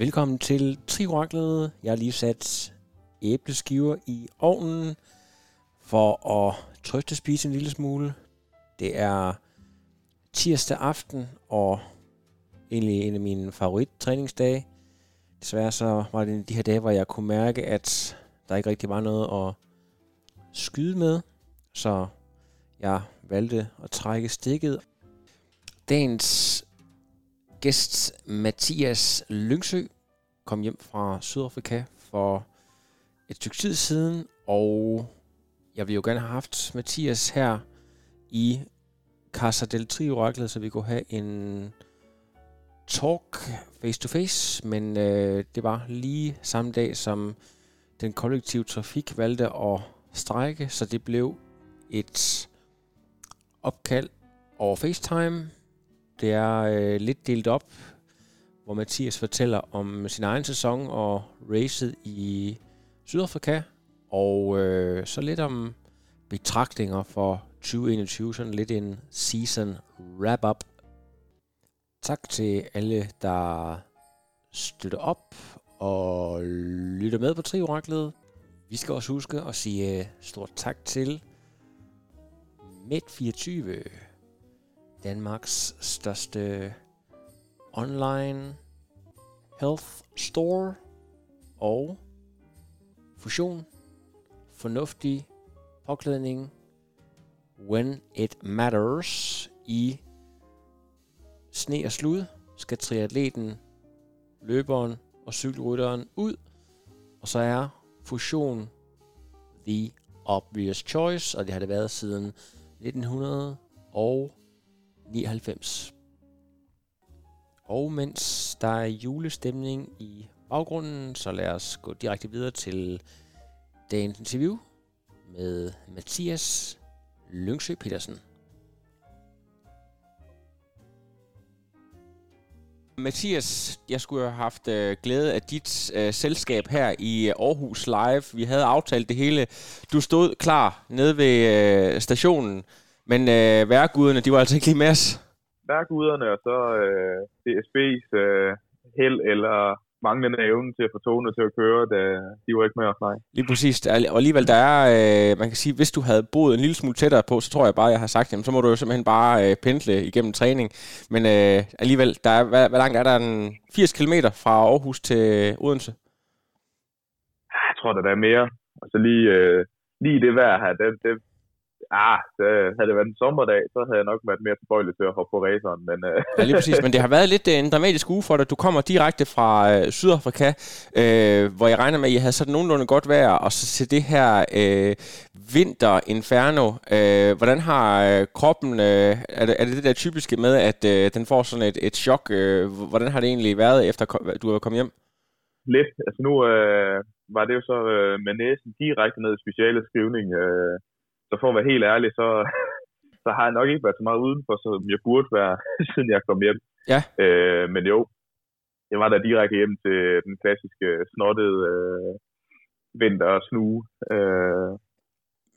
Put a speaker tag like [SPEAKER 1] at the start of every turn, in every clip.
[SPEAKER 1] Velkommen til Trioraklet. Jeg har lige sat æbleskiver i ovnen for at trøste spise en lille smule. Det er tirsdag aften, og egentlig en af mine favorittræningsdage. Desværre så var det de her dage, hvor jeg kunne mærke, at der ikke rigtig var noget at skyde med. Så jeg valgte at trække stikket. Dagens gæst Mathias Lyngsø kom hjem fra Sydafrika for et stykke tid siden, og jeg ville jo gerne have haft Mathias her i Casa del Trio så vi kunne have en talk face to face, men øh, det var lige samme dag, som den kollektive trafik valgte at strække, så det blev et opkald over FaceTime. Det er øh, lidt delt op, hvor Mathias fortæller om sin egen sæson og racet i Sydafrika, og øh, så lidt om betragtninger for 2021, sådan lidt en season wrap-up. Tak til alle, der støtter op og lytter med på Trioraklet. Vi skal også huske at sige øh, stort tak til Med24, Danmarks største online health store og fusion, fornuftig påklædning, when it matters i sne og slud, skal triatleten, løberen og cykelrytteren ud, og så er fusion the obvious choice, og det har det været siden 1900 Og mens der er julestemning i baggrunden, så lad os gå direkte videre til dagens interview med Mathias Lyngsø Petersen. Mathias, jeg skulle have haft øh, glæde af dit øh, selskab her i øh, Aarhus Live. Vi havde aftalt det hele. Du stod klar nede ved øh, stationen, men øh, værguderne, de var altså ikke lige med os.
[SPEAKER 2] Værguderne og så øh, DSB's øh, held eller manglende evne til at få togene til at køre, da de var ikke med os, nej.
[SPEAKER 1] Lige præcis. Og alligevel, der er, øh, man kan sige, hvis du havde boet en lille smule tættere på, så tror jeg bare, jeg har sagt, jamen, så må du jo simpelthen bare øh, pendle igennem træning. Men øh, alligevel, der er, hvad, hvad langt er der? En 80 km fra Aarhus til Odense?
[SPEAKER 2] Jeg tror, der er mere. Altså lige, øh, lige det vejr her, det, det, Ah, det, havde det været en sommerdag, så havde jeg nok været mere tilbøjelig til at hoppe på raceren. Men, øh.
[SPEAKER 1] ja, lige præcis. Men det har været lidt øh, en dramatisk uge for dig. Du kommer direkte fra øh, Sydafrika, øh, hvor jeg regner med, at I havde sådan nogenlunde godt vejr, og så til det her øh, vinterinferno. Øh, hvordan har øh, kroppen, øh, er, det, er det det der typiske med, at øh, den får sådan et, et chok? Øh, hvordan har det egentlig været, efter du er kommet hjem?
[SPEAKER 2] Lidt. Altså nu øh, var det jo så øh, med næsen direkte ned i speciale skrivning. Øh, så for at være helt ærlig, så, så har jeg nok ikke været så meget udenfor, som jeg burde være, siden jeg kom hjem.
[SPEAKER 1] Ja.
[SPEAKER 2] Øh, men jo, jeg var der direkte hjem til den klassiske snottede øh, vinter og snue. Øh.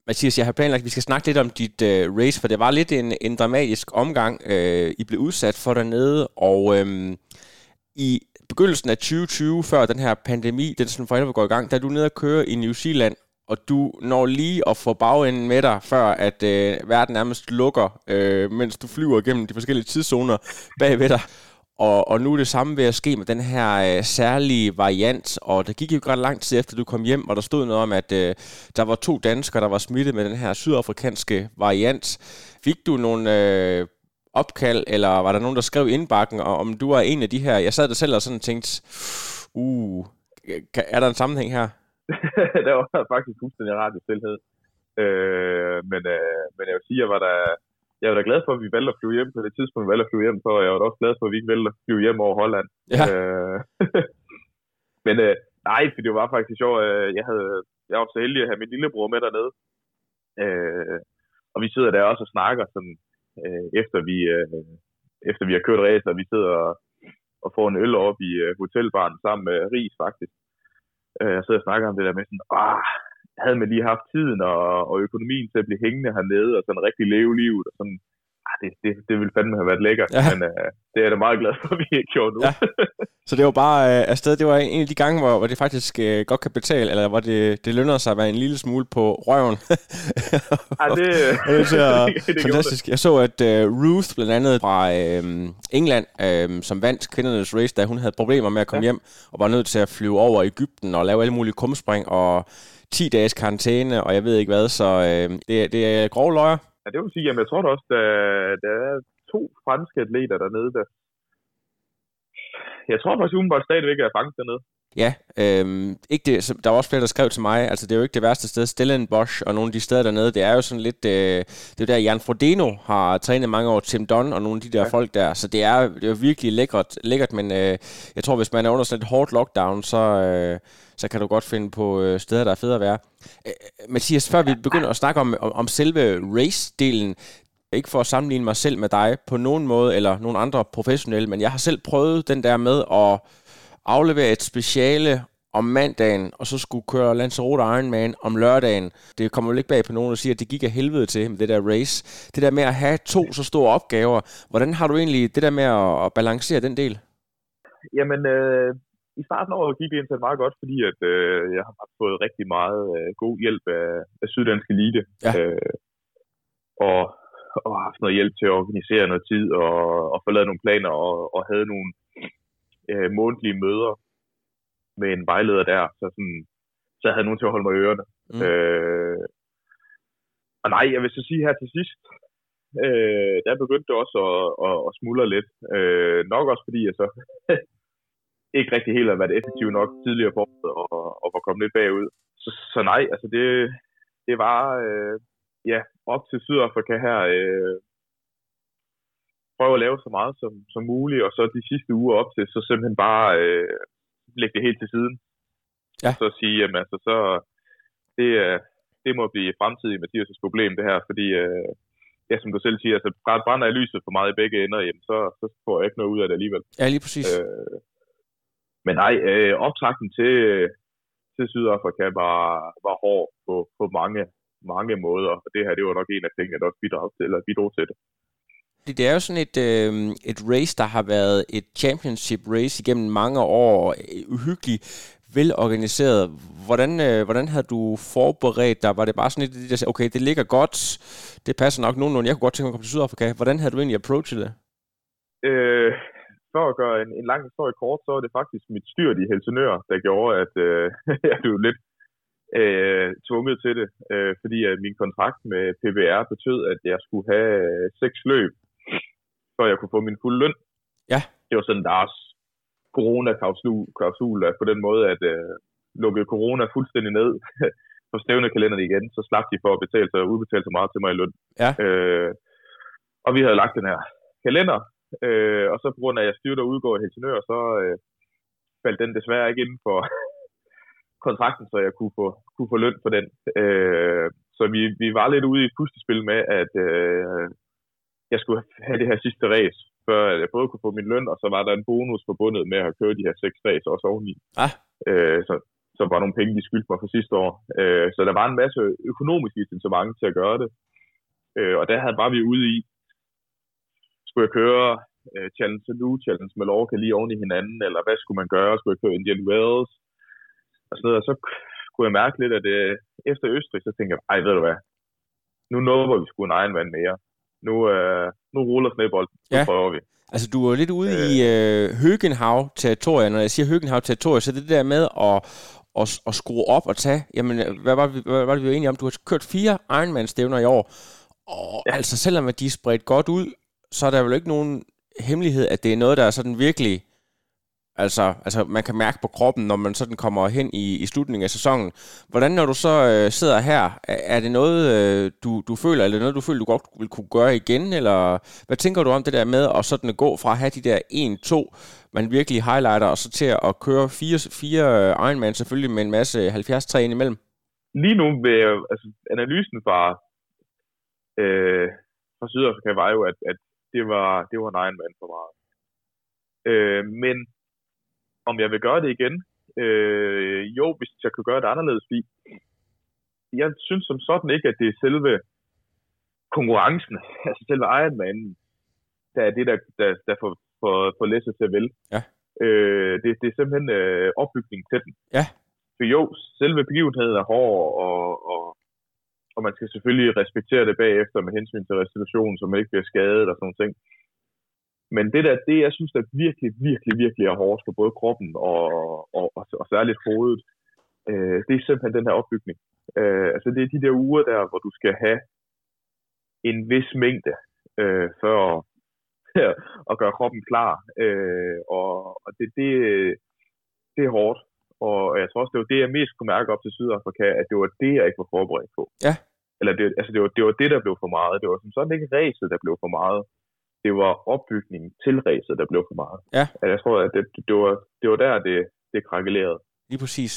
[SPEAKER 1] Mathias, jeg har planlagt, at vi skal snakke lidt om dit øh, race, for det var lidt en, en dramatisk omgang, øh, I blev udsat for dernede, og øh, i begyndelsen af 2020, før den her pandemi, den sådan for alvor går i gang, der er du nede og køre i New Zealand, og du når lige at få bagenden med dig, før at øh, verden nærmest lukker, øh, mens du flyver gennem de forskellige tidszoner bagved dig. Og, og nu er det samme ved at ske med den her øh, særlige variant, og det gik jo ret lang tid efter, du kom hjem, og der stod noget om, at øh, der var to danskere, der var smittet med den her sydafrikanske variant. Fik du nogle øh, opkald, eller var der nogen, der skrev indbakken, og om du var en af de her? Jeg sad der selv og sådan tænkte, uh, er der en sammenhæng her?
[SPEAKER 2] der var faktisk fuldstændig radiostilhed. Øh, men, øh, men jeg vil sige, jeg var da, jeg var da glad for, at vi valgte at flyve hjem på det tidspunkt, vi valgte at flyve hjem, så jeg var da også glad for, at vi ikke valgte at flyve hjem over Holland.
[SPEAKER 1] Ja.
[SPEAKER 2] Øh, Men øh, nej, for det var faktisk sjovt. Øh, jeg, havde, jeg var så heldig at have min lillebror med dernede. Øh, og vi sidder der også og snakker, sådan, øh, efter, vi, øh, efter vi har kørt race, og vi sidder og, og får en øl op i øh, hotelbaren sammen med Ries faktisk. Øh, jeg sidder og snakker om det der med sådan, ah, havde man lige haft tiden og, og økonomien til at blive hængende hernede, og sådan rigtig leve livet, og sådan, det, det, det ville fandme have været lækkert, ja. men uh, det er jeg da meget glad for, at vi ikke gjorde nu. Ja.
[SPEAKER 1] Så det var bare uh, afsted, det var en af de gange, hvor, hvor det faktisk uh, godt kan betale, eller hvor det, det lønner sig at være en lille smule på røven.
[SPEAKER 2] ja, det,
[SPEAKER 1] det er det, fantastisk. Jeg så, at uh, Ruth, blandt andet fra uh, England, uh, som vandt kvindernes race, da hun havde problemer med at komme ja. hjem, og var nødt til at flyve over Ægypten og lave alle mulige kumspring, og 10 dages karantæne, og jeg ved ikke hvad, så øh, det, det er grove løjer.
[SPEAKER 2] Ja, det vil sige, jamen jeg tror da også, der, der er to franske atleter dernede, der jeg tror faktisk, umiddelbart stadigvæk er fanget dernede.
[SPEAKER 1] Ja, øhm, ikke det, der var også flere, der skrev til mig, altså det er jo ikke det værste sted, Stellenbosch og nogle af de steder dernede, det er jo sådan lidt, øh, det er der Jan Frodeno har trænet mange år, Tim Dunn og nogle af de der ja. folk der, så det er, det er virkelig lækkert, lækkert men øh, jeg tror, hvis man er under sådan et hårdt lockdown, så, øh, så kan du godt finde på øh, steder, der er fede at være. Øh, Mathias, før vi begynder at snakke om, om, om selve race-delen, ikke for at sammenligne mig selv med dig på nogen måde, eller nogen andre professionelle, men jeg har selv prøvet den der med at aflevere et speciale om mandagen, og så skulle køre Lanzarote Ironman om lørdagen. Det kommer vel ikke bag på nogen, der siger, at det gik af helvede til med det der race. Det der med at have to så store opgaver, hvordan har du egentlig det der med at, balancere den del?
[SPEAKER 2] Jamen, øh, i starten af året gik det indtil meget godt, fordi at, øh, jeg har fået rigtig meget øh, god hjælp af, af Syddansk Elite. Ja. Øh, og, og haft noget hjælp til at organisere noget tid og, og få lavet nogle planer og, og havde nogle øh, månedlige møder med en vejleder der, så, sådan, så jeg havde nogen til at holde mig i ørerne. Mm. Øh, og nej, jeg vil så sige her til sidst, øh, der begyndte det også at, at, at smuldre lidt. Øh, nok også fordi jeg så ikke rigtig helt har været effektiv nok tidligere på og, og var kommet lidt bagud. Så, så nej, altså det, det var øh, ja, op til Sydafrika her øh, prøve at lave så meget som, som muligt, og så de sidste uger op til, så simpelthen bare øh, lægge det helt til siden. Ja. Så sige, jamen altså, så det, det må blive fremtidig Mathias' problem, det her, fordi øh, ja, som du selv siger, altså, brænder jeg lyset for meget i begge ender, jamen, så, så får jeg ikke noget ud af det alligevel.
[SPEAKER 1] Ja, lige præcis. Øh,
[SPEAKER 2] men nej, øh, optakten til, til Sydafrika var, var hård på, på mange, mange måder, og det her, det var nok en af tingene, der også bidrog til, eller bidrog til det.
[SPEAKER 1] Det er jo sådan et, øh, et race, der har været et championship race igennem mange år, uhyggeligt velorganiseret. Hvordan, øh, hvordan havde du forberedt dig? Var det bare sådan et, der sagde, okay, det ligger godt, det passer nok nogenlunde, jeg kunne godt tænke mig at komme til Sydafrika. Hvordan havde du egentlig approachet det?
[SPEAKER 2] Øh, for at gøre en, en lang historie kort, så var det faktisk mit styrt i Helsingør, der gjorde, at øh, jeg blev lidt øh, tvunget til det, øh, fordi at min kontrakt med PBR betød, at jeg skulle have øh, seks løb før jeg kunne få min fulde løn.
[SPEAKER 1] Ja.
[SPEAKER 2] Det var sådan deres corona-klausul på den måde, at øh, lukkede corona fuldstændig ned på stævnekalenderen igen, så slap de for at betale sig og udbetale så meget til mig i løn.
[SPEAKER 1] Ja.
[SPEAKER 2] Øh, og vi havde lagt den her kalender, øh, og så på grund af, at jeg styrte og udgår i Helsingør, så øh, faldt den desværre ikke inden for kontrakten, så jeg kunne få, kunne få løn for den. Øh, så vi, vi var lidt ude i et puslespil med, at øh, jeg skulle have det her sidste race, før jeg både kunne få min løn, og så var der en bonus forbundet med at have kørt de her seks race også oveni.
[SPEAKER 1] Ah.
[SPEAKER 2] Øh, så, så var nogle penge, de skyldte mig for sidste år. Øh, så der var en masse økonomiske incitament til at gøre det. Øh, og der havde bare vi ude i, skulle jeg køre øh, Challenge Salute, Challenge Mallorca lige oven i hinanden, eller hvad skulle man gøre? Skulle jeg køre Indian Wells? Og sådan noget. Og så kunne jeg mærke lidt, at det, øh, efter Østrig, så tænkte jeg, ej, ved du hvad, nu nåede vi skulle en egen vand mere nu, øh, nu ruller snebolden. Nu ja. prøver vi.
[SPEAKER 1] Altså, du er lidt ude øh. i øh, Høgenhav-territoriet. Når jeg siger Høgenhav-territoriet, så er det der med at, at, at skrue op og tage... Jamen, hvad var, hvad var det, vi var enige om? Du har kørt fire Ironman-stævner i år. Og ja. altså, selvom at de er spredt godt ud, så er der vel ikke nogen hemmelighed, at det er noget, der er sådan virkelig Altså, altså man kan mærke på kroppen, når man sådan kommer hen i, i slutningen af sæsonen. Hvordan når du så øh, sidder her, er, er det noget, øh, du, du føler, eller noget, du føler, du godt vil kunne gøre igen? Eller hvad tænker du om det der med at sådan gå fra at have de der 1-2, man virkelig highlighter, og så til at køre fire, fire øh, Ironman selvfølgelig med en masse 70-træ ind imellem?
[SPEAKER 2] Lige nu, med, altså analysen fra, øh, fra Sydafrika var jo, at, at det var, det var en Ironman for meget. Øh, men om jeg vil gøre det igen? Øh, jo, hvis jeg kan gøre det anderledes, fordi jeg synes som sådan ikke, at det er selve konkurrencen, altså selve Ironman, der er det, der, der, der får, får, får læsset til at vælge.
[SPEAKER 1] Ja.
[SPEAKER 2] Øh, det, det er simpelthen øh, opbygningen til den.
[SPEAKER 1] Ja.
[SPEAKER 2] For jo, selve begivenheden er hård, og, og, og man skal selvfølgelig respektere det bagefter med hensyn til restitution, så man ikke bliver skadet og sådan noget ting. Men det der, det jeg synes, der virkelig, virkelig, virkelig er hårdt for både kroppen og, og, og, og særligt hovedet, øh, det er simpelthen den her opbygning. Øh, altså det er de der uger der, hvor du skal have en vis mængde øh, før at gøre kroppen klar. Øh, og og det, det, det er hårdt. Og jeg tror også, det var det, jeg mest kunne mærke op til Sydafrika, at det var det, jeg ikke var forberedt på.
[SPEAKER 1] Ja.
[SPEAKER 2] Eller det, altså det, var, det var det, der blev for meget. Det var som sådan ikke ræset, der blev for meget det var opbygningen til racet, der blev for meget.
[SPEAKER 1] Ja.
[SPEAKER 2] Altså, jeg tror, at det, det, var, det var der, det, det krakkelerede.
[SPEAKER 1] Lige præcis.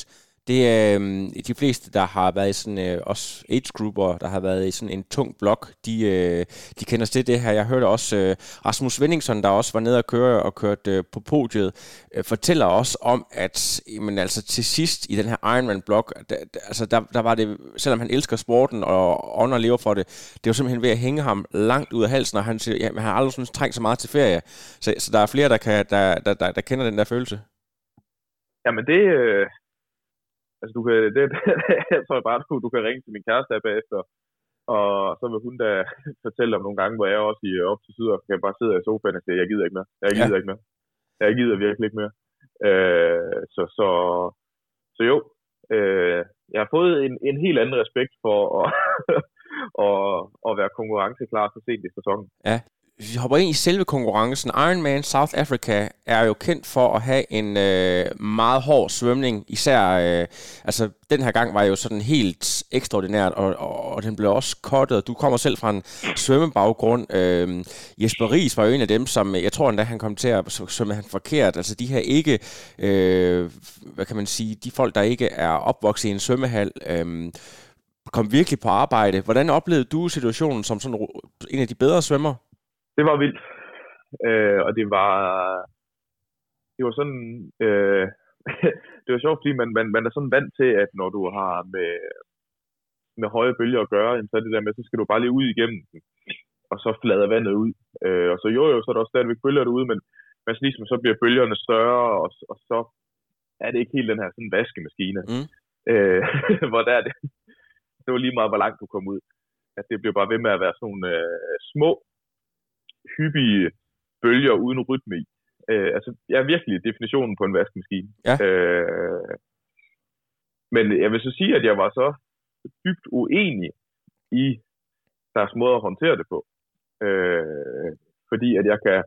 [SPEAKER 1] Det er øh, de fleste, der har været i sådan, øh, også age-grupper, der har været i sådan en tung blok, de, øh, de kender til det her. Jeg hørte også øh, Rasmus Vendingsson, der også var nede og køre og kørt øh, på podiet, øh, fortæller også om, at men altså, til sidst i den her Ironman-blok, der, altså, der, der var det, selvom han elsker sporten og ånder lever for det, det var simpelthen ved at hænge ham langt ud af halsen, og han, siger, ja, han har aldrig sådan trængt så meget til ferie. Så, så der er flere, der, kan, der, der, der, der kender den der følelse.
[SPEAKER 2] Jamen det, øh, altså du kan, det, jeg tror bare, du, du kan ringe til min kæreste her bagefter, og så vil hun da fortælle om nogle gange, hvor jeg også i op til syd, og kan bare sidde i sofaen og sige, jeg gider ikke mere, jeg gider ja. ikke mere, jeg gider virkelig ikke mere. Øh, så, så, så jo, øh, jeg har fået en, en helt anden respekt for at, at, at være konkurrenceklar så sent i sæsonen.
[SPEAKER 1] Ja, hvis vi hopper ind i selve konkurrencen, Ironman South Africa er jo kendt for at have en øh, meget hård svømning, især, øh, altså den her gang var jo sådan helt ekstraordinært, og, og, og den blev også kottet. Du kommer selv fra en svømmebaggrund. Øh, Jesper Ries var jo en af dem, som øh, jeg tror endda, han kom til at svømme han forkert. Altså de her ikke, øh, hvad kan man sige, de folk, der ikke er opvokset i en svømmehal, øh, kom virkelig på arbejde. Hvordan oplevede du situationen som sådan en af de bedre svømmer?
[SPEAKER 2] Det var vildt. Øh, og det var, det var sådan, øh, det var sjovt, fordi man, man, man er sådan vant til, at når du har med, med høje bølger at gøre, så er det der med, så skal du bare lige ud igennem den, og så flader vandet ud. Øh, og så jo, jo, så er der også stadigvæk bølger derude, men, men så ligesom så bliver bølgerne større, og, og så er det ikke helt den her sådan vaskemaskine. Mm. Øh, hvor der er det, det var lige meget, hvor langt du kom ud. At det blev bare ved med at være sådan nogle øh, små hyppige bølger uden rytme i. Øh, altså, jeg er virkelig definitionen på en vaskemaskine.
[SPEAKER 1] Ja.
[SPEAKER 2] Øh, men jeg vil så sige, at jeg var så dybt uenig i deres måde at håndtere det på. Øh, fordi at jeg kan,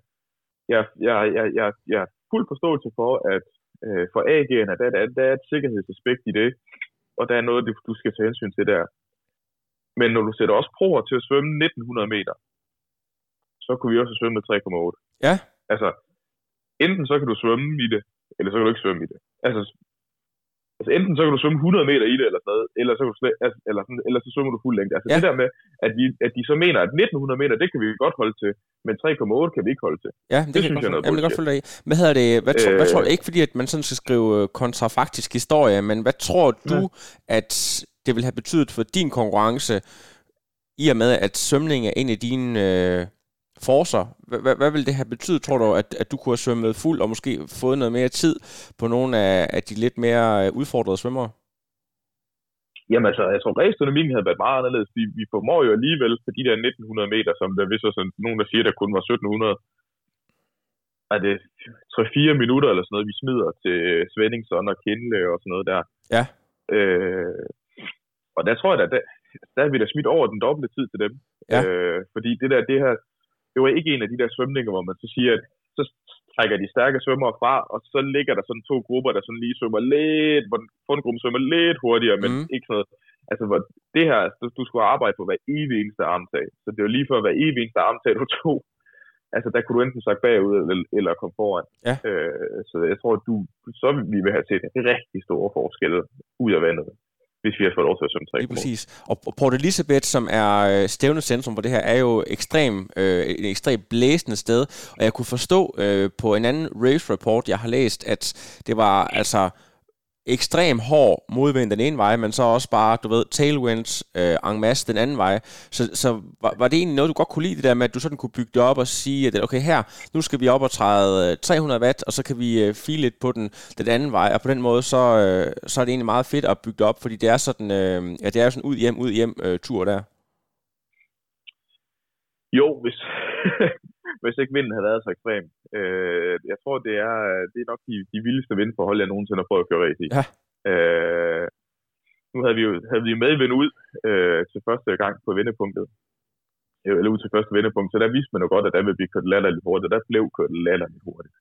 [SPEAKER 2] jeg, jeg, jeg, jeg, jeg er fuld forståelse for, at øh, for AG'erne, der, der, der er et sikkerhedsaspekt i det, og der er noget, du skal tage hensyn til der. Men når du sætter også proer til at svømme 1900 meter, så kunne vi også svømme med 3,8.
[SPEAKER 1] Ja.
[SPEAKER 2] Altså, enten så kan du svømme i det, eller så kan du ikke svømme i det. Altså, altså enten så kan du svømme 100 meter i det, eller sådan eller så, kan du slet, altså, eller, sådan, eller så svømmer du fuld længde. Altså ja. det der med, at, vi, at de så mener, at 1900 meter, det kan vi godt holde til, men 3,8 kan vi ikke holde til.
[SPEAKER 1] Ja, det, det synes jeg, jeg Jamen, det godt følge dig. Hvad hedder det? Hvad, tro, øh, hvad tror du? Ikke fordi, at man sådan skal skrive øh, kontrafaktisk historie, men hvad tror du, ja. at det vil have betydet for din konkurrence, i og med, at svømning er en af dine øh, forser. Hvad, hvad vil det have betydet, tror du, at, at du kunne have svømmet fuld og måske fået noget mere tid på nogle af, af de lidt mere øh, udfordrede svømmere?
[SPEAKER 2] Jamen altså, jeg tror, raceøkonomien havde været meget anderledes. Vi, vi formår jo alligevel på de der 1900 meter, som der hvis sådan nogen, der siger, der kun var 1700. Er det 3-4 minutter eller sådan noget, vi smider til Svendingson og Kindle og sådan noget der.
[SPEAKER 1] Ja.
[SPEAKER 2] Øh, og der tror jeg, at der, der er vi da smidt over den dobbelte tid til dem.
[SPEAKER 1] Ja.
[SPEAKER 2] Øh, fordi det der, det her, det var ikke en af de der svømninger, hvor man så siger, at så trækker de stærke svømmere fra, og så ligger der sådan to grupper, der sådan lige svømmer lidt, hvor den fundgruppe svømmer lidt hurtigere, men mm. ikke sådan noget. Altså, hvor det her, du, du skulle arbejde på hver evig eneste armtag. Så det var lige for hver evig eneste armtag, du tog. Altså, der kunne du enten sagt bagud eller, eller komme foran.
[SPEAKER 1] Ja.
[SPEAKER 2] Øh, så jeg tror, at du, så vi vil have set rigtig store forskelle ud af vandet hvis vi har fået lov til at svømme tre
[SPEAKER 1] Lige præcis. Og Port Elizabeth, som er øh, stævne centrum for det her, er jo ekstrem, øh, et ekstremt blæsende sted. Og jeg kunne forstå øh, på en anden race report, jeg har læst, at det var altså ekstrem hård modvind den ene vej, men så også bare, du ved, tailwinds øh, en masse den anden vej. Så, så var, var det egentlig noget, du godt kunne lide, det der med, at du sådan kunne bygge det op og sige, at okay, her, nu skal vi op og træde øh, 300 watt, og så kan vi øh, file lidt på den, den anden vej, og på den måde, så, øh, så er det egentlig meget fedt at bygge det op, fordi det er sådan, øh, ja, det er jo sådan ud hjem, ud hjem øh, tur der.
[SPEAKER 2] Jo, hvis, hvis ikke vinden havde været så ekstrem. Øh, jeg tror, det er, det er nok de, de vildeste vindforhold, jeg nogensinde har prøvet at køre race i.
[SPEAKER 1] Ja.
[SPEAKER 2] Øh, nu havde vi jo havde vi medvind ud øh, til første gang på vendepunktet. Øh, eller ud til første vendepunkt, så der vidste man jo godt, at der ville blive kørt latterligt hurtigt. Der blev kørt latterligt hurtigt.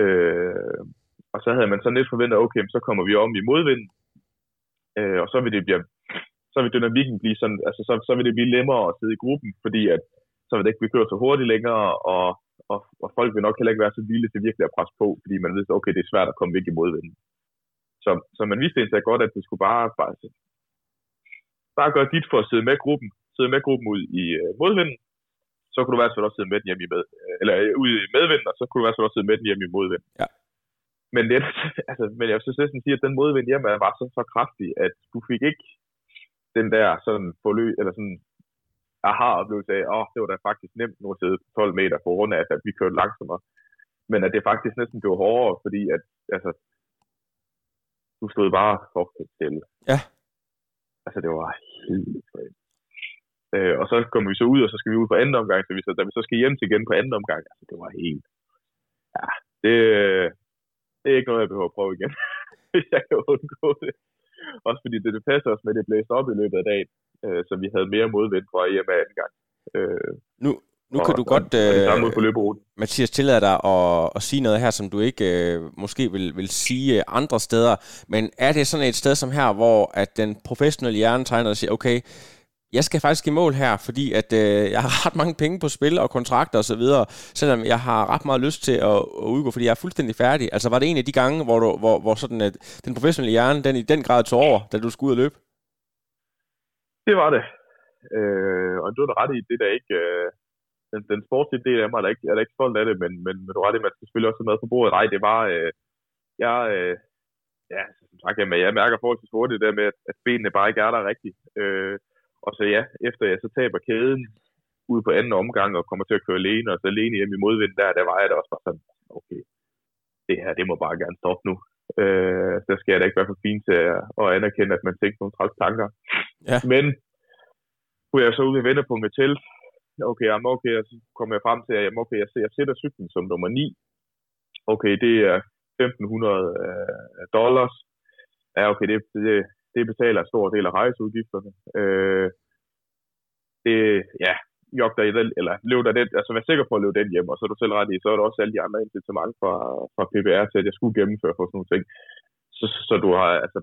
[SPEAKER 2] Øh, og så havde man så lidt forventet, okay, så kommer vi om i modvind, øh, og så vil det blive så vil dynamikken blive sådan, altså så, så vil det blive nemmere at sidde i gruppen, fordi at så vil det ikke blive kørt så hurtigt længere, og, og, og folk vil nok heller ikke være så vilde til virkelig at presse på, fordi man ved, okay, det er svært at komme væk i modvinden. Så, så man vidste egentlig godt, at det skulle bare, bare, bare gøre dit for at sidde med gruppen, sidde med gruppen ud i øh, modvinden, så kunne du være så også sidde med den hjem i med, eller øh, i medvinden, og så kunne du være så også sidde med den hjem i modvinden.
[SPEAKER 1] Ja.
[SPEAKER 2] Men, det, altså, men jeg synes næsten sige, at den modvind hjemme var så, så kraftig, at du fik ikke den der sådan forløb, eller sådan aha-oplevelse af, åh, oh, det var da faktisk nemt nu at sidde 12 meter på grund af, at vi kørte langsommere. Men at det faktisk næsten blev hårdere, fordi at, altså, du stod bare for stille.
[SPEAKER 1] Ja.
[SPEAKER 2] Altså, det var helt ekstremt. Øh, og så kommer vi så ud, og så skal vi ud på anden omgang, så vi så, da vi så skal hjem til igen på anden omgang, altså, det var helt... Ja, det, det er ikke noget, jeg behøver at prøve igen, hvis jeg kan undgå det. Også fordi det, det passer os med, at det blæste op i løbet af dagen øh, så vi havde mere modvind på hjem af anden gang. Øh,
[SPEAKER 1] nu, nu kan og, du godt,
[SPEAKER 2] og, og det samme på
[SPEAKER 1] Mathias, tillade dig at, at sige noget her, som du ikke øh, måske vil, vil sige andre steder, men er det sådan et sted som her, hvor at den professionelle hjerne tegner og siger, okay, jeg skal faktisk i mål her, fordi at øh, jeg har ret mange penge på spil og kontrakter og så videre, selvom jeg har ret meget lyst til at, at udgå, fordi jeg er fuldstændig færdig. Altså var det en af de gange, hvor, du, hvor, hvor sådan, at den professionelle hjerne, den i den grad tog over, da du skulle ud og løbe?
[SPEAKER 2] Det var det. Øh, og du er ret i, det der ikke... Øh, den, den sportslige del af mig er der ikke, er der ikke stolt af det, men, men, men du er ret i, man skal selvfølgelig også have med på bordet. Nej, det var... Øh, jeg, øh, ja, altså, som sagt, jamen, jeg mærker forholdsvis hurtigt det der med, at, benene bare ikke er der rigtigt. Øh, og så ja, efter jeg så taber kæden ud på anden omgang og kommer til at køre alene, og så alene hjem i modvind der, der var jeg da også bare sådan, okay, det her, det må bare gerne stoppe nu. Øh, så skal jeg da ikke være for fint til at, at anerkende, at man tænker nogle træls tanker.
[SPEAKER 1] Ja.
[SPEAKER 2] Men kunne jeg så ud i vendepunktet til, okay, jamen okay, så kommer jeg frem til, at jamen, okay, jeg, jeg sætter cyklen som nummer 9. Okay, det er 1.500 øh, dollars. Ja, okay, det, det, det betaler en stor del af rejseudgifterne. Øh, det, ja, jogter i den, eller løb der den, altså vær sikker på at løbe den hjem, og så er du selv ret i, så er der også alle de andre incitamenter fra, fra PBR til, at jeg skulle gennemføre for sådan nogle ting. Så, så du har, altså,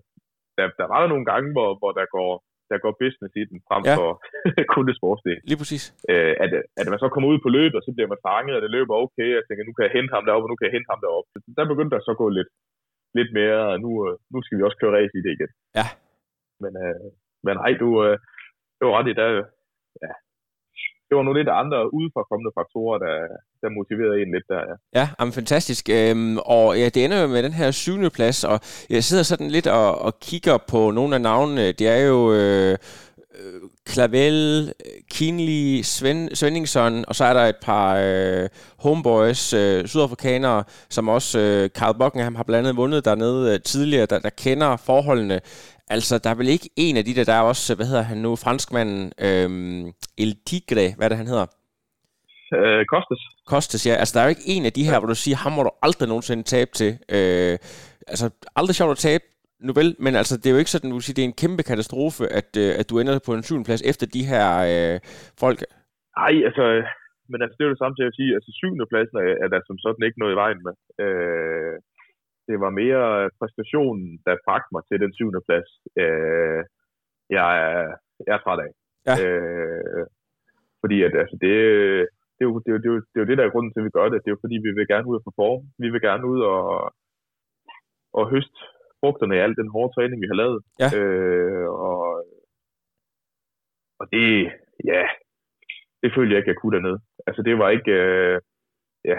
[SPEAKER 2] der, der var der nogle gange, hvor, hvor der går der går business i den, frem ja. for kun det sportslige.
[SPEAKER 1] Lige præcis.
[SPEAKER 2] Øh, at, at man så kommer ud på løbet, og så bliver man fanget, og det løber okay, og jeg tænker, nu kan jeg hente ham deroppe, og nu kan jeg hente ham deroppe. Så der begyndte der så at gå lidt, lidt mere, og nu, øh, nu skal vi også køre race i det igen.
[SPEAKER 1] Ja.
[SPEAKER 2] Men, øh, men nej, du, øh, det var ret i, der, det var nogle lidt andre udefrakommende faktorer, der, der motiverede en lidt der, ja.
[SPEAKER 1] Ja, jamen, fantastisk. Øhm, og ja, det ender jo med den her syvende plads, og jeg sidder sådan lidt og, og kigger på nogle af navnene. Det er jo... Øh, øh Clavel, Kinley, Sven, Svendingson, og så er der et par øh, homeboys, øh, sydafrikanere, som også øh, Carl Buckingham har blandt andet vundet dernede øh, tidligere, der, der kender forholdene. Altså, der er vel ikke en af de der, der er også, hvad hedder han nu, franskmanden, øhm, El Tigre, hvad er det, han hedder?
[SPEAKER 2] Øh, Kostes.
[SPEAKER 1] Kostes, ja. Altså, der er jo ikke en af de her, ja. hvor du siger, ham må du aldrig nogensinde tabe til. Øh, altså, aldrig sjovt at tabe, nu vel, men altså, det er jo ikke sådan, du siger, det er en kæmpe katastrofe, at, øh, at du ender på en syvende plads efter de her øh, folk.
[SPEAKER 2] Nej, altså, men altså, det er jo det samme til at sige, altså syvende pladsen er, er der som sådan ikke noget i vejen med. Øh, det var mere præstationen, der bragte mig til den syvende plads. Øh, jeg, er, jeg er træt af.
[SPEAKER 1] Ja.
[SPEAKER 2] Øh, fordi at, altså, det, det, er jo, det, er jo, det, er jo, det er jo det, der er grunden til, at vi gør det. Det er jo fordi, vi vil gerne ud og performe. Vi vil gerne ud og, og høste frugterne af al den hårde træning, vi har lavet.
[SPEAKER 1] Ja.
[SPEAKER 2] Øh, og, og det, ja, det følte jeg ikke, jeg kunne dernede. Altså det var ikke, øh, ja,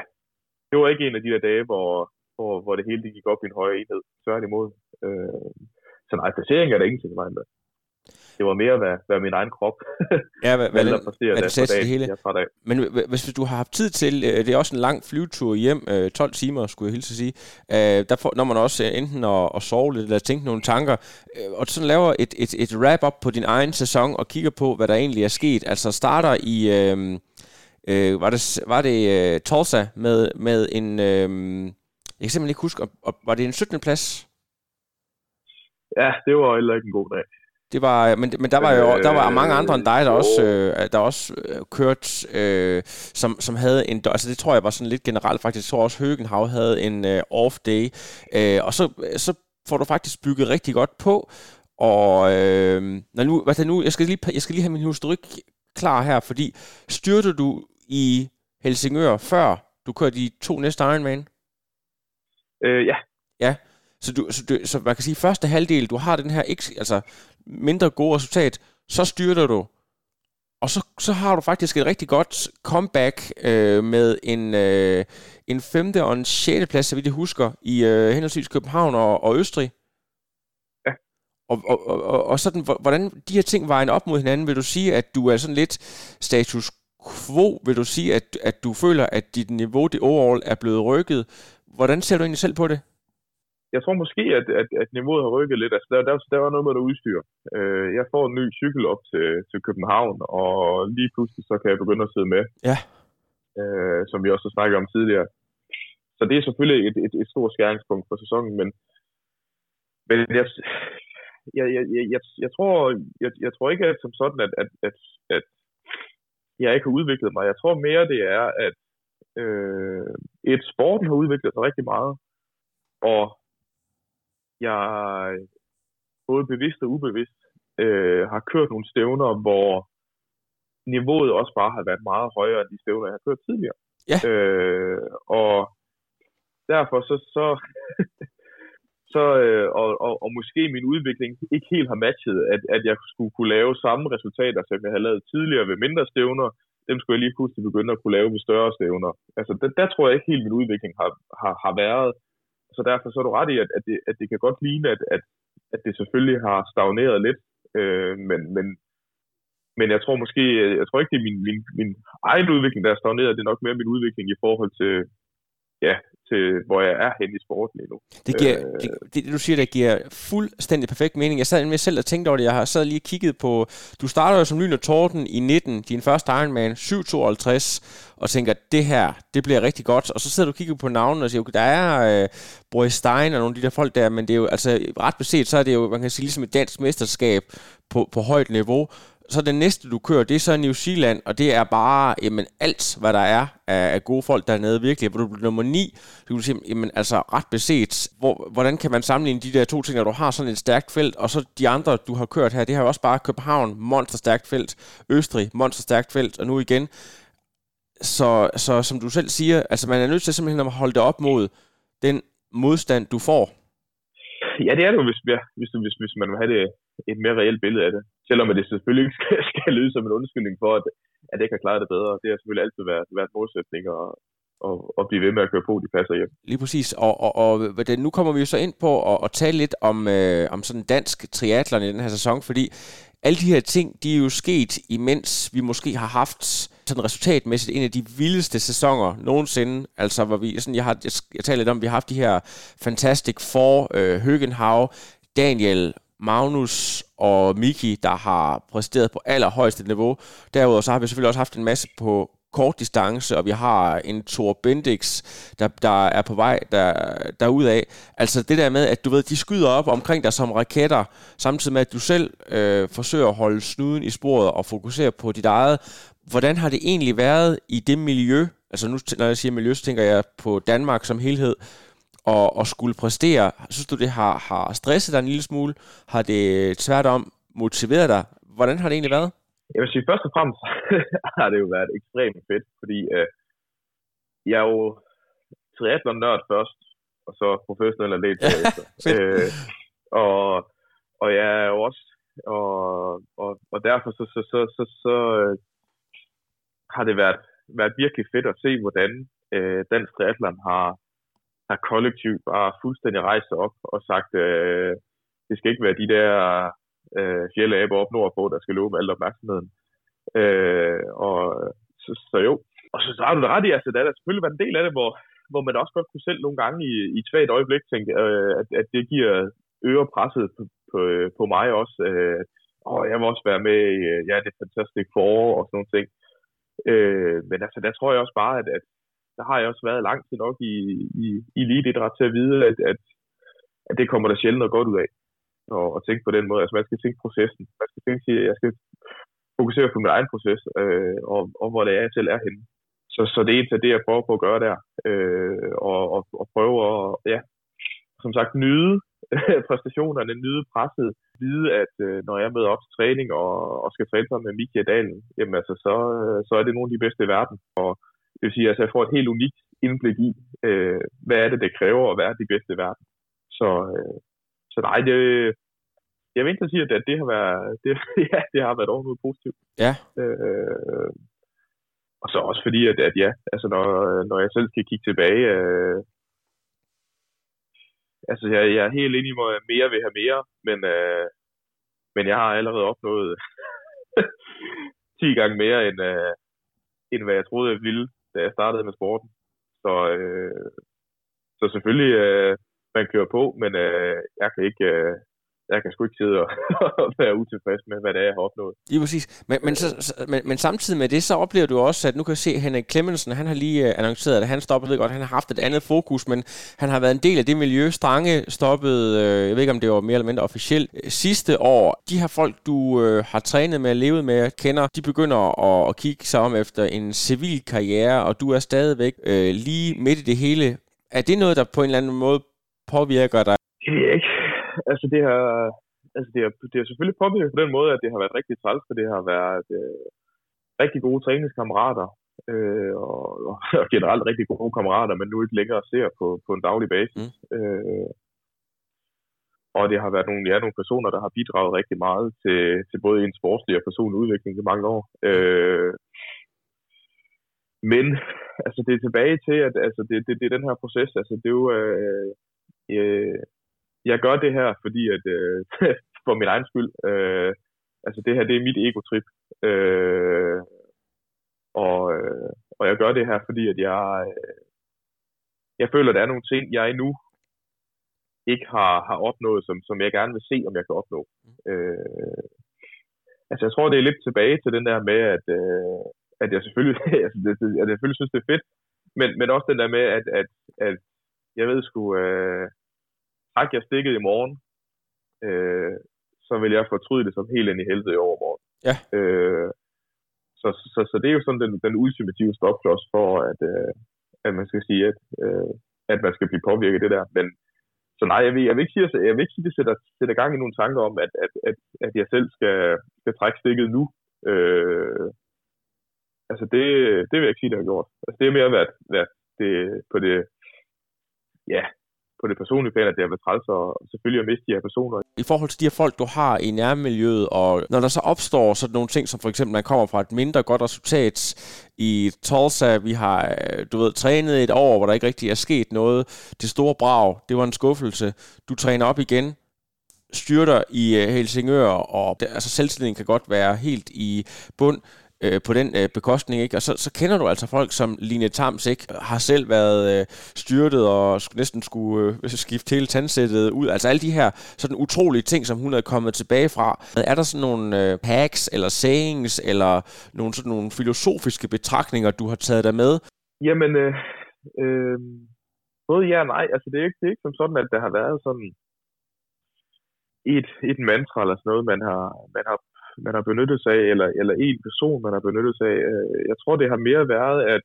[SPEAKER 2] det var ikke en af de der dage, hvor, hvor, hvor det hele det gik op i en højere enhed. Tværtimod. Øh, så nej, placering er der ingenting i vejen med. Det var mere, hvad, hvad min egen krop
[SPEAKER 1] Ja, hvad, hvad, hvad, hvad
[SPEAKER 2] der
[SPEAKER 1] det sagde det hele.
[SPEAKER 2] Af.
[SPEAKER 1] Men hv- hvis du har haft tid til, øh, det er også en lang flyvetur hjem, øh, 12 timer, skulle jeg hilse at sige, øh, der får, når man også øh, enten at, at sove lidt, eller tænke nogle tanker, øh, og sådan laver et, et, et wrap-up på din egen sæson, og kigger på, hvad der egentlig er sket. Altså starter i, øh, øh, var det, var det øh, Tulsa med, med en, øh, jeg kan simpelthen ikke huske, og, og, var det en 17. plads?
[SPEAKER 2] Ja, det var heller ikke en god dag.
[SPEAKER 1] Det var, men, men der var jo der var
[SPEAKER 2] Øh,
[SPEAKER 1] mange andre end dig, der også, øh, der også øh, kørt, øh, som, som havde en, altså det tror jeg var sådan lidt generelt faktisk, jeg tror også Høgenhav havde en øh, off day, øh, og så, så får du faktisk bygget rigtig godt på, og øh, når nu, hvad der nu, jeg skal, lige, jeg skal lige have min historik klar her, fordi styrte du i Helsingør før du kørte de to næste Ironman?
[SPEAKER 2] Øh, ja,
[SPEAKER 1] Ja, så, du, så, du, så man kan sige, første halvdel, du har den her ikke, altså, mindre gode resultat, så styrter du, og så, så har du faktisk et rigtig godt comeback øh, med en, øh, en femte og en sjette plads, så vidt jeg husker, i øh, henholdsvis København og, og Østrig.
[SPEAKER 2] Ja.
[SPEAKER 1] Og, og, og, og, sådan, hvor- hvordan de her ting vejen op mod hinanden, vil du sige, at du er sådan lidt status quo, vil du sige, at, at du føler, at dit niveau, det overall, er blevet rykket. Hvordan ser du egentlig selv på det?
[SPEAKER 2] jeg tror måske, at, at, at niveauet har rykket lidt. Altså, der, der, der var noget med noget udstyr. Øh, jeg får en ny cykel op til, til København, og lige pludselig så kan jeg begynde at sidde med.
[SPEAKER 1] Ja.
[SPEAKER 2] Øh, som vi også har snakket om tidligere. Så det er selvfølgelig et, et, et stort skæringspunkt for sæsonen, men, men jeg, jeg, jeg, jeg, jeg, jeg, tror, jeg, jeg tror ikke at som sådan, at, at, at, at jeg ikke har udviklet mig. Jeg tror mere, det er, at øh, et sporten har udviklet sig rigtig meget, og jeg både bevidst og ubevidst øh, har kørt nogle stævner, hvor niveauet også bare har været meget højere end de stævner, jeg har kørt tidligere.
[SPEAKER 1] Ja.
[SPEAKER 2] Øh, og derfor så, så, så øh, og, og, og måske min udvikling ikke helt har matchet, at, at jeg skulle kunne lave samme resultater, som jeg havde lavet tidligere ved mindre stævner, dem skulle jeg lige pludselig begynde at kunne lave ved større stævner. Altså, der, der tror jeg ikke helt, min udvikling har, har, har været. Så derfor så er du ret i, at, at, det, at det kan godt ligne, at, at, at det selvfølgelig har stagneret lidt. Øh, men, men, men jeg tror måske, jeg tror ikke, det er min, min, min egen udvikling, der er stagneret. Det er nok mere min udvikling i forhold til, ja, til hvor jeg er henne i sporten lige nu.
[SPEAKER 1] Det, giver,
[SPEAKER 2] Øh.
[SPEAKER 1] det, det, det, du siger, der giver fuldstændig perfekt mening. Jeg sad med selv og tænkte over det. Jeg har sad lige kigget på... Du starter jo som lyn og torden i 19, din første Ironman, 7.52, og tænker, det her, det bliver rigtig godt. Og så sidder du og kigger på navnene og siger, okay, der er øh, Boris Stein og nogle af de der folk der, men det er jo, altså ret beset, så er det jo, man kan sige, ligesom et dansk mesterskab på, på højt niveau. Så det næste, du kører, det er så New Zealand, og det er bare jamen, alt, hvad der er af, af gode folk dernede, virkelig. Hvor du bliver nummer 9, så kan sige, jamen, altså ret beset, hvor, hvordan kan man sammenligne de der to ting, når du har sådan et stærkt felt, og så de andre, du har kørt her, det har jo også bare København, monsterstærkt felt, Østrig, monsterstærkt felt, og nu igen. Så, så som du selv siger, altså man er nødt til simpelthen at holde det op mod den modstand, du får.
[SPEAKER 2] Ja, det er det jo, hvis, ja, hvis, hvis, hvis man vil have det, et mere reelt billede af det. Selvom det selvfølgelig ikke skal, skal lyde som en undskyldning for, at, at jeg ikke har klaret det bedre. Det har selvfølgelig altid været, været målsætning og, og, og blive ved med at køre på, de passer hjem.
[SPEAKER 1] Lige præcis. Og, og, og hvad nu kommer vi jo så ind på at, at tale lidt om, øh, om sådan dansk triatlon i den her sæson, fordi alle de her ting, de er jo sket, imens vi måske har haft sådan resultatmæssigt en af de vildeste sæsoner nogensinde. Altså, hvor vi, sådan, jeg, har, jeg, jeg taler lidt om, vi har haft de her Fantastic Four, øh, Høgenhav, Daniel, Magnus og Miki, der har præsteret på allerhøjeste niveau. Derudover så har vi selvfølgelig også haft en masse på kort distance, og vi har en Thor Bendix, der, der er på vej der, derudad. Altså det der med, at du ved, de skyder op omkring dig som raketter, samtidig med, at du selv øh, forsøger at holde snuden i sporet og fokusere på dit eget. hvordan har det egentlig været i det miljø? Altså nu, når jeg siger miljø, så tænker jeg på Danmark som helhed, og, og skulle præstere. Synes du, det har, har stresset dig en lille smule? Har det tværtom motiveret dig? Hvordan har det egentlig været?
[SPEAKER 2] Jeg vil sige, først og fremmest har det jo været ekstremt fedt, fordi øh, jeg er jo triathlon-nørd først, og så professionel atlet efter. øh, og, og jeg er jo også, og, og, og derfor så, så, så, så, så øh, har det været, været virkelig fedt at se, hvordan øh, dansk triathlon har, der kollektivt bare fuldstændig rejst op og sagt, øh, det skal ikke være de der øh, fjeldaber op nordpå, der skal løbe al opmærksomheden. Øh, og så, så jo. Og så, så har du det ret i, altså, der er selvfølgelig været en del af det, hvor, hvor man også godt kunne selv nogle gange i, i et svagt øjeblik tænke, øh, at, at det giver øger presset på, på, øh, på mig også. Øh, og jeg må også være med i øh, ja, det fantastiske forår og sådan nogle ting. Øh, men altså, der tror jeg også bare, at, at der har jeg også været lang tid nok i, i, i elitidræt til at vide, at, at, at det kommer der sjældent noget godt ud af. Og, og tænke på den måde. Altså, man skal tænke processen. Man skal tænke, at jeg skal fokusere på min egen proces, øh, og, og hvor det er, jeg selv er henne. Så, så det er egentlig det, jeg prøver på at gøre der. Øh, og, og, og prøve at, ja, som sagt, nyde præstationerne, nyde presset, vide, at øh, når jeg møder op til træning og, og skal træne sammen med Mika Dalen, jamen altså, så, øh, så er det nogle af de bedste i verden. Og det vil sige, at altså, jeg får et helt unikt indblik i, øh, hvad er det, det kræver at være de bedste i verden. Så, øh, så nej, det, jeg vil ikke sige, at det har været, det, ja, det har været overhovedet positivt.
[SPEAKER 1] Ja.
[SPEAKER 2] Øh, og så også fordi, at, at ja, altså når, når jeg selv skal kigge tilbage, øh, altså jeg, jeg er helt enig i, at mere vil have mere, men, øh, men jeg har allerede opnået 10 gange mere, end, øh, end hvad jeg troede, jeg ville, da jeg startede med sporten. Så, øh, så selvfølgelig, øh, man kører på, men øh, jeg kan ikke, øh, jeg kan sgu ikke sidde og, være utilfreds med, hvad det er, jeg har opnået.
[SPEAKER 1] Lige præcis. Men, men, så, men, men samtidig med det, så oplever du også, at nu kan jeg se, at Henrik Clemmensen, han har lige uh, annonceret, at han stoppede godt, han har haft et andet fokus, men han har været en del af det miljø. Strange stoppede, uh, jeg ved ikke, om det var mere eller mindre officielt, sidste år. De her folk, du har trænet med, levet med, kender, de begynder at, at kigge sig om efter en civil karriere, og du er stadigvæk uh, lige midt i det hele. Er det noget, der på en eller anden måde påvirker dig?
[SPEAKER 2] Det ved jeg ikke altså det har, altså det har, det har selvfølgelig påvirket på den måde, at det har været rigtig træls, for det har været øh, rigtig gode træningskammerater, øh, og, og generelt rigtig gode kammerater, men nu ikke længere ser på, på en daglig basis. Mm. Øh, og det har været nogle, ja, nogle personer, der har bidraget rigtig meget til, til både en sportslig og personlig udvikling i mange år. Øh, men altså, det er tilbage til, at altså, det, det, det er den her proces. Altså, det er jo, øh, øh, jeg gør det her, fordi at, øh, for min egen skyld, øh, altså det her, det er mit ego-trip. Øh, og, øh, og jeg gør det her, fordi at jeg, øh, jeg føler, at der er nogle ting, jeg endnu ikke har, har opnået, som, som jeg gerne vil se, om jeg kan opnå. Øh, altså jeg tror, det er lidt tilbage til den der med, at, øh, at jeg selvfølgelig, altså, det, at jeg selvfølgelig synes, det er fedt, men, men også den der med, at, at, at jeg ved sgu, øh, træk jeg stikket i morgen, øh, så vil jeg fortryde det som helt ind i helvede i overmorgen.
[SPEAKER 1] Ja.
[SPEAKER 2] Øh, så, så, så det er jo sådan den, den ultimative stopklods for, at, øh, at man skal sige, at, øh, at man skal blive påvirket af det der. Men, så nej, jeg vil, jeg vil ikke sige, at, jeg vil ikke sige, at det sætter, sætter gang i nogle tanker om, at, at, at, at jeg selv skal, skal trække stikket nu. Øh, altså det, det vil jeg ikke sige, det har gjort. Altså det er mere været, været det, på det, ja, på det personlige plan, at det har været træls og selvfølgelig at miste de her personer.
[SPEAKER 1] I forhold til de her folk, du har i nærmiljøet, og når der så opstår sådan nogle ting, som for eksempel, man kommer fra et mindre godt resultat i Tulsa, vi har, øh, du ved, trænet et år, hvor der ikke rigtig er sket noget. Det store brag, det var en skuffelse. Du træner op igen, styrter i øh, Helsingør, og altså selvtilliden kan godt være helt i bund øh, på den øh, bekostning, ikke? Og så, så kender du altså folk som Line Tams, ikke? Har selv været øh, styrtet og næsten skulle øh, skifte hele tandsættet ud. Altså alle de her sådan utrolige ting, som hun er kommet tilbage fra. Er der sådan nogle øh, hacks eller sayings eller nogle sådan nogle filosofiske betragtninger, du har taget dig med?
[SPEAKER 2] Jamen, øh, øh, både ja og nej. Altså det er ikke, det er ikke som sådan, at der har været sådan et, et mantra eller sådan noget, man har, man har man har benyttet sig af, eller, eller en person, man har benyttet sig af. Øh, jeg tror, det har mere været, at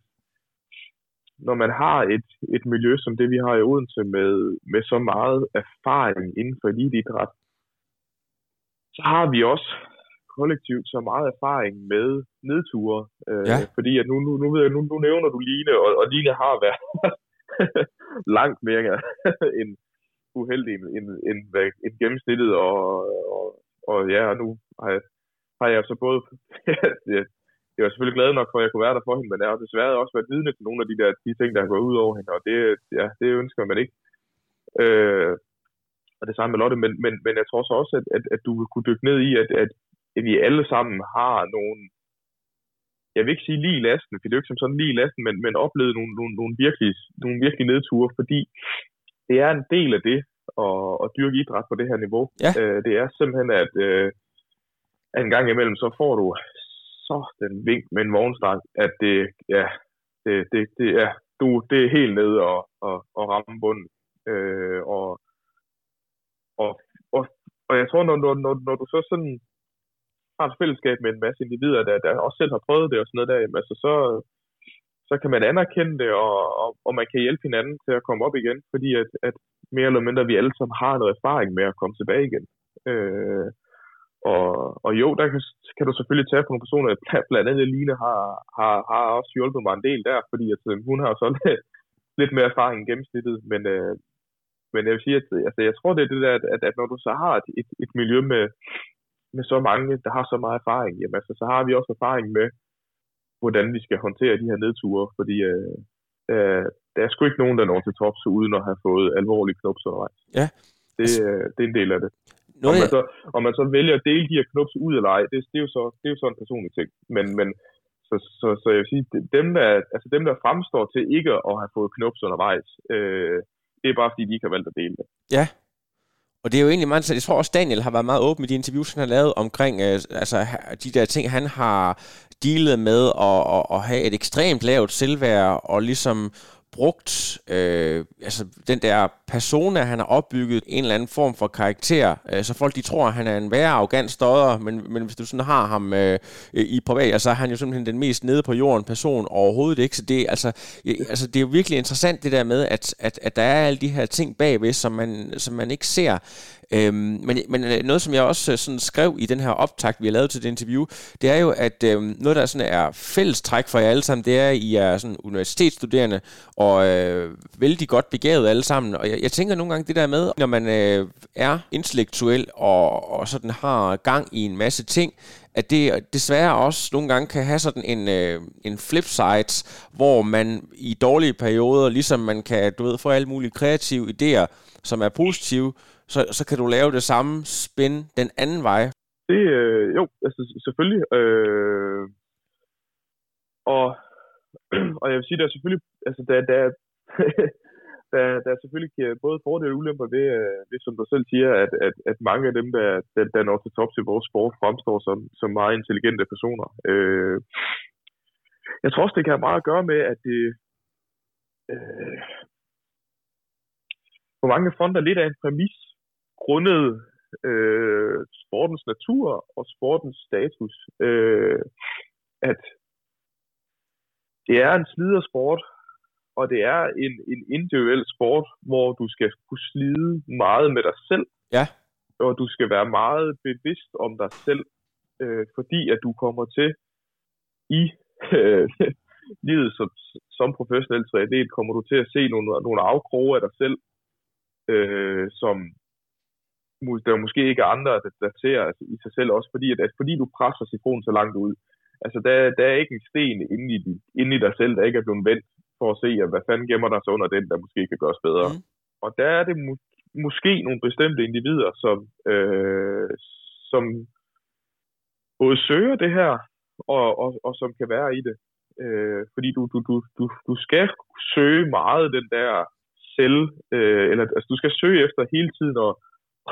[SPEAKER 2] når man har et, et miljø som det, vi har i Odense, med, med så meget erfaring inden for eliteidræt, så har vi også kollektivt så meget erfaring med nedture. Øh, ja. Fordi at nu, nu, nu, ved jeg, nu, nu nævner du Line, og, og Line har været langt mere end uheldig end, end, end, end gennemsnittet, og, og, og ja, nu har jeg, har jeg så både, jeg var selvfølgelig glad nok for, at jeg kunne være der for hende, men jeg har desværre også været vidne til nogle af de der de ting, der har gået ud over hende, og det, ja, det ønsker man ikke. Øh, og det samme med Lotte, men, men, men jeg tror så også, at, at, at du vil kunne dykke ned i, at, at vi alle sammen har nogle, jeg vil ikke sige lige lasten, for det er jo ikke som sådan lige lasten, men, men oplevet nogle, nogle, nogle, virkelig, nogle virkelig nedture, fordi det er en del af det at, at dyrke idræt på det her niveau. Ja. Øh, det er simpelthen, at, øh, at en gang imellem, så får du så den vink med en vognstang, at det, ja, det, det, det, er, du, det er helt nede og, og, og ramme bunden. Øh, og, og, og, og jeg tror, når, når, når, når du så sådan har et fællesskab med en masse individer, der, der også selv har prøvet det og sådan noget der, altså så, så kan man anerkende det, og, og, og man kan hjælpe hinanden til at komme op igen, fordi at, at mere eller mindre vi alle sammen har noget erfaring med at komme tilbage igen. Øh, og, og jo, der kan, kan du selvfølgelig tage på nogle personer, blandt andet Line har, har, har også hjulpet mig en del der, fordi at, øh, hun har så lidt, lidt mere erfaring end gennemsnittet, men, øh, men jeg vil sige, at altså, jeg tror, det er det der, at, at når du så har et, et, et miljø med, med så mange, der har så meget erfaring, jamen, altså, så har vi også erfaring med, hvordan vi skal håndtere de her nedture, fordi øh, øh, der er sgu ikke nogen, der når til tops uden at have fået alvorlige knops undervejs.
[SPEAKER 1] Ja.
[SPEAKER 2] Det, øh, det er en del af det. Noget, om, man så, om man så vælger at dele de her knops ud eller ej, det, det, er jo så, det er jo så en personlig ting. Men, men så, så, så jeg vil sige, dem der, altså dem, der fremstår til ikke at have fået knops undervejs, øh, det er bare fordi, de ikke har valgt at dele det.
[SPEAKER 1] Ja, og det er jo egentlig meget Jeg tror også, Daniel har været meget åben i de interviews, han har lavet omkring øh, altså, de der ting, han har dealet med at, at, at have et ekstremt lavt selvværd og ligesom brugt øh, altså den der persona, han har opbygget, en eller anden form for karakter, øh, så folk de tror, at han er en værre arrogant stodder, men, men hvis du sådan har ham øh, i privat, så er han jo simpelthen den mest nede på jorden person overhovedet ikke, så det, altså, altså, det er jo virkelig interessant det der med, at, at, at der er alle de her ting bagved, som man, som man ikke ser, Øhm, men, men øh, noget, som jeg også øh, sådan skrev i den her optakt, vi har lavet til det interview, det er jo, at øhm, noget, der sådan er fælles træk for jer alle sammen, det er, at I er sådan universitetsstuderende og øh, vældig godt begavet alle sammen. Og jeg, jeg tænker nogle gange det der med, når man øh, er intellektuel og, og sådan har gang i en masse ting, at det desværre også nogle gange kan have sådan en, øh, en flip side, hvor man i dårlige perioder, ligesom man kan, du ved, få alle mulige kreative idéer, som er positive, så, så kan du lave det samme spin den anden vej.
[SPEAKER 2] Det, øh, jo, altså selvfølgelig. Øh, og, og jeg vil sige, der er selvfølgelig, altså der, der, der, der er selvfølgelig øh, både fordele og ulemper ved, øh, ved, som du selv siger, at, at, at mange af dem, der, der, der når til top til vores sport, fremstår som, som meget intelligente personer. Øh, jeg tror også, det kan have meget at gøre med, at det, øh, på mange fronter lidt af en præmis grundet øh, sportens natur og sportens status, øh, at det er en slidersport, og det er en, en individuel sport, hvor du skal kunne slide meget med dig selv.
[SPEAKER 1] Ja.
[SPEAKER 2] Og du skal være meget bevidst om dig selv, øh, fordi at du kommer til i øh, livet som, som professionel triatlet, kommer du til at se nogle, nogle afkroge af dig selv, øh, som der er måske ikke andre, der, der ser altså, i sig selv også, fordi, at, at fordi du presser citronen så langt ud, altså der, der er ikke en sten inde i, inde i dig selv, der ikke er blevet vendt for at se, at hvad fanden gemmer der så under den, der måske kan gøres bedre. Mm. Og der er det mu- måske nogle bestemte individer, som, øh, som både søger det her, og, og, og som kan være i det. Øh, fordi du, du, du, du, du skal søge meget den der selv, øh, eller altså, du skal søge efter hele tiden at,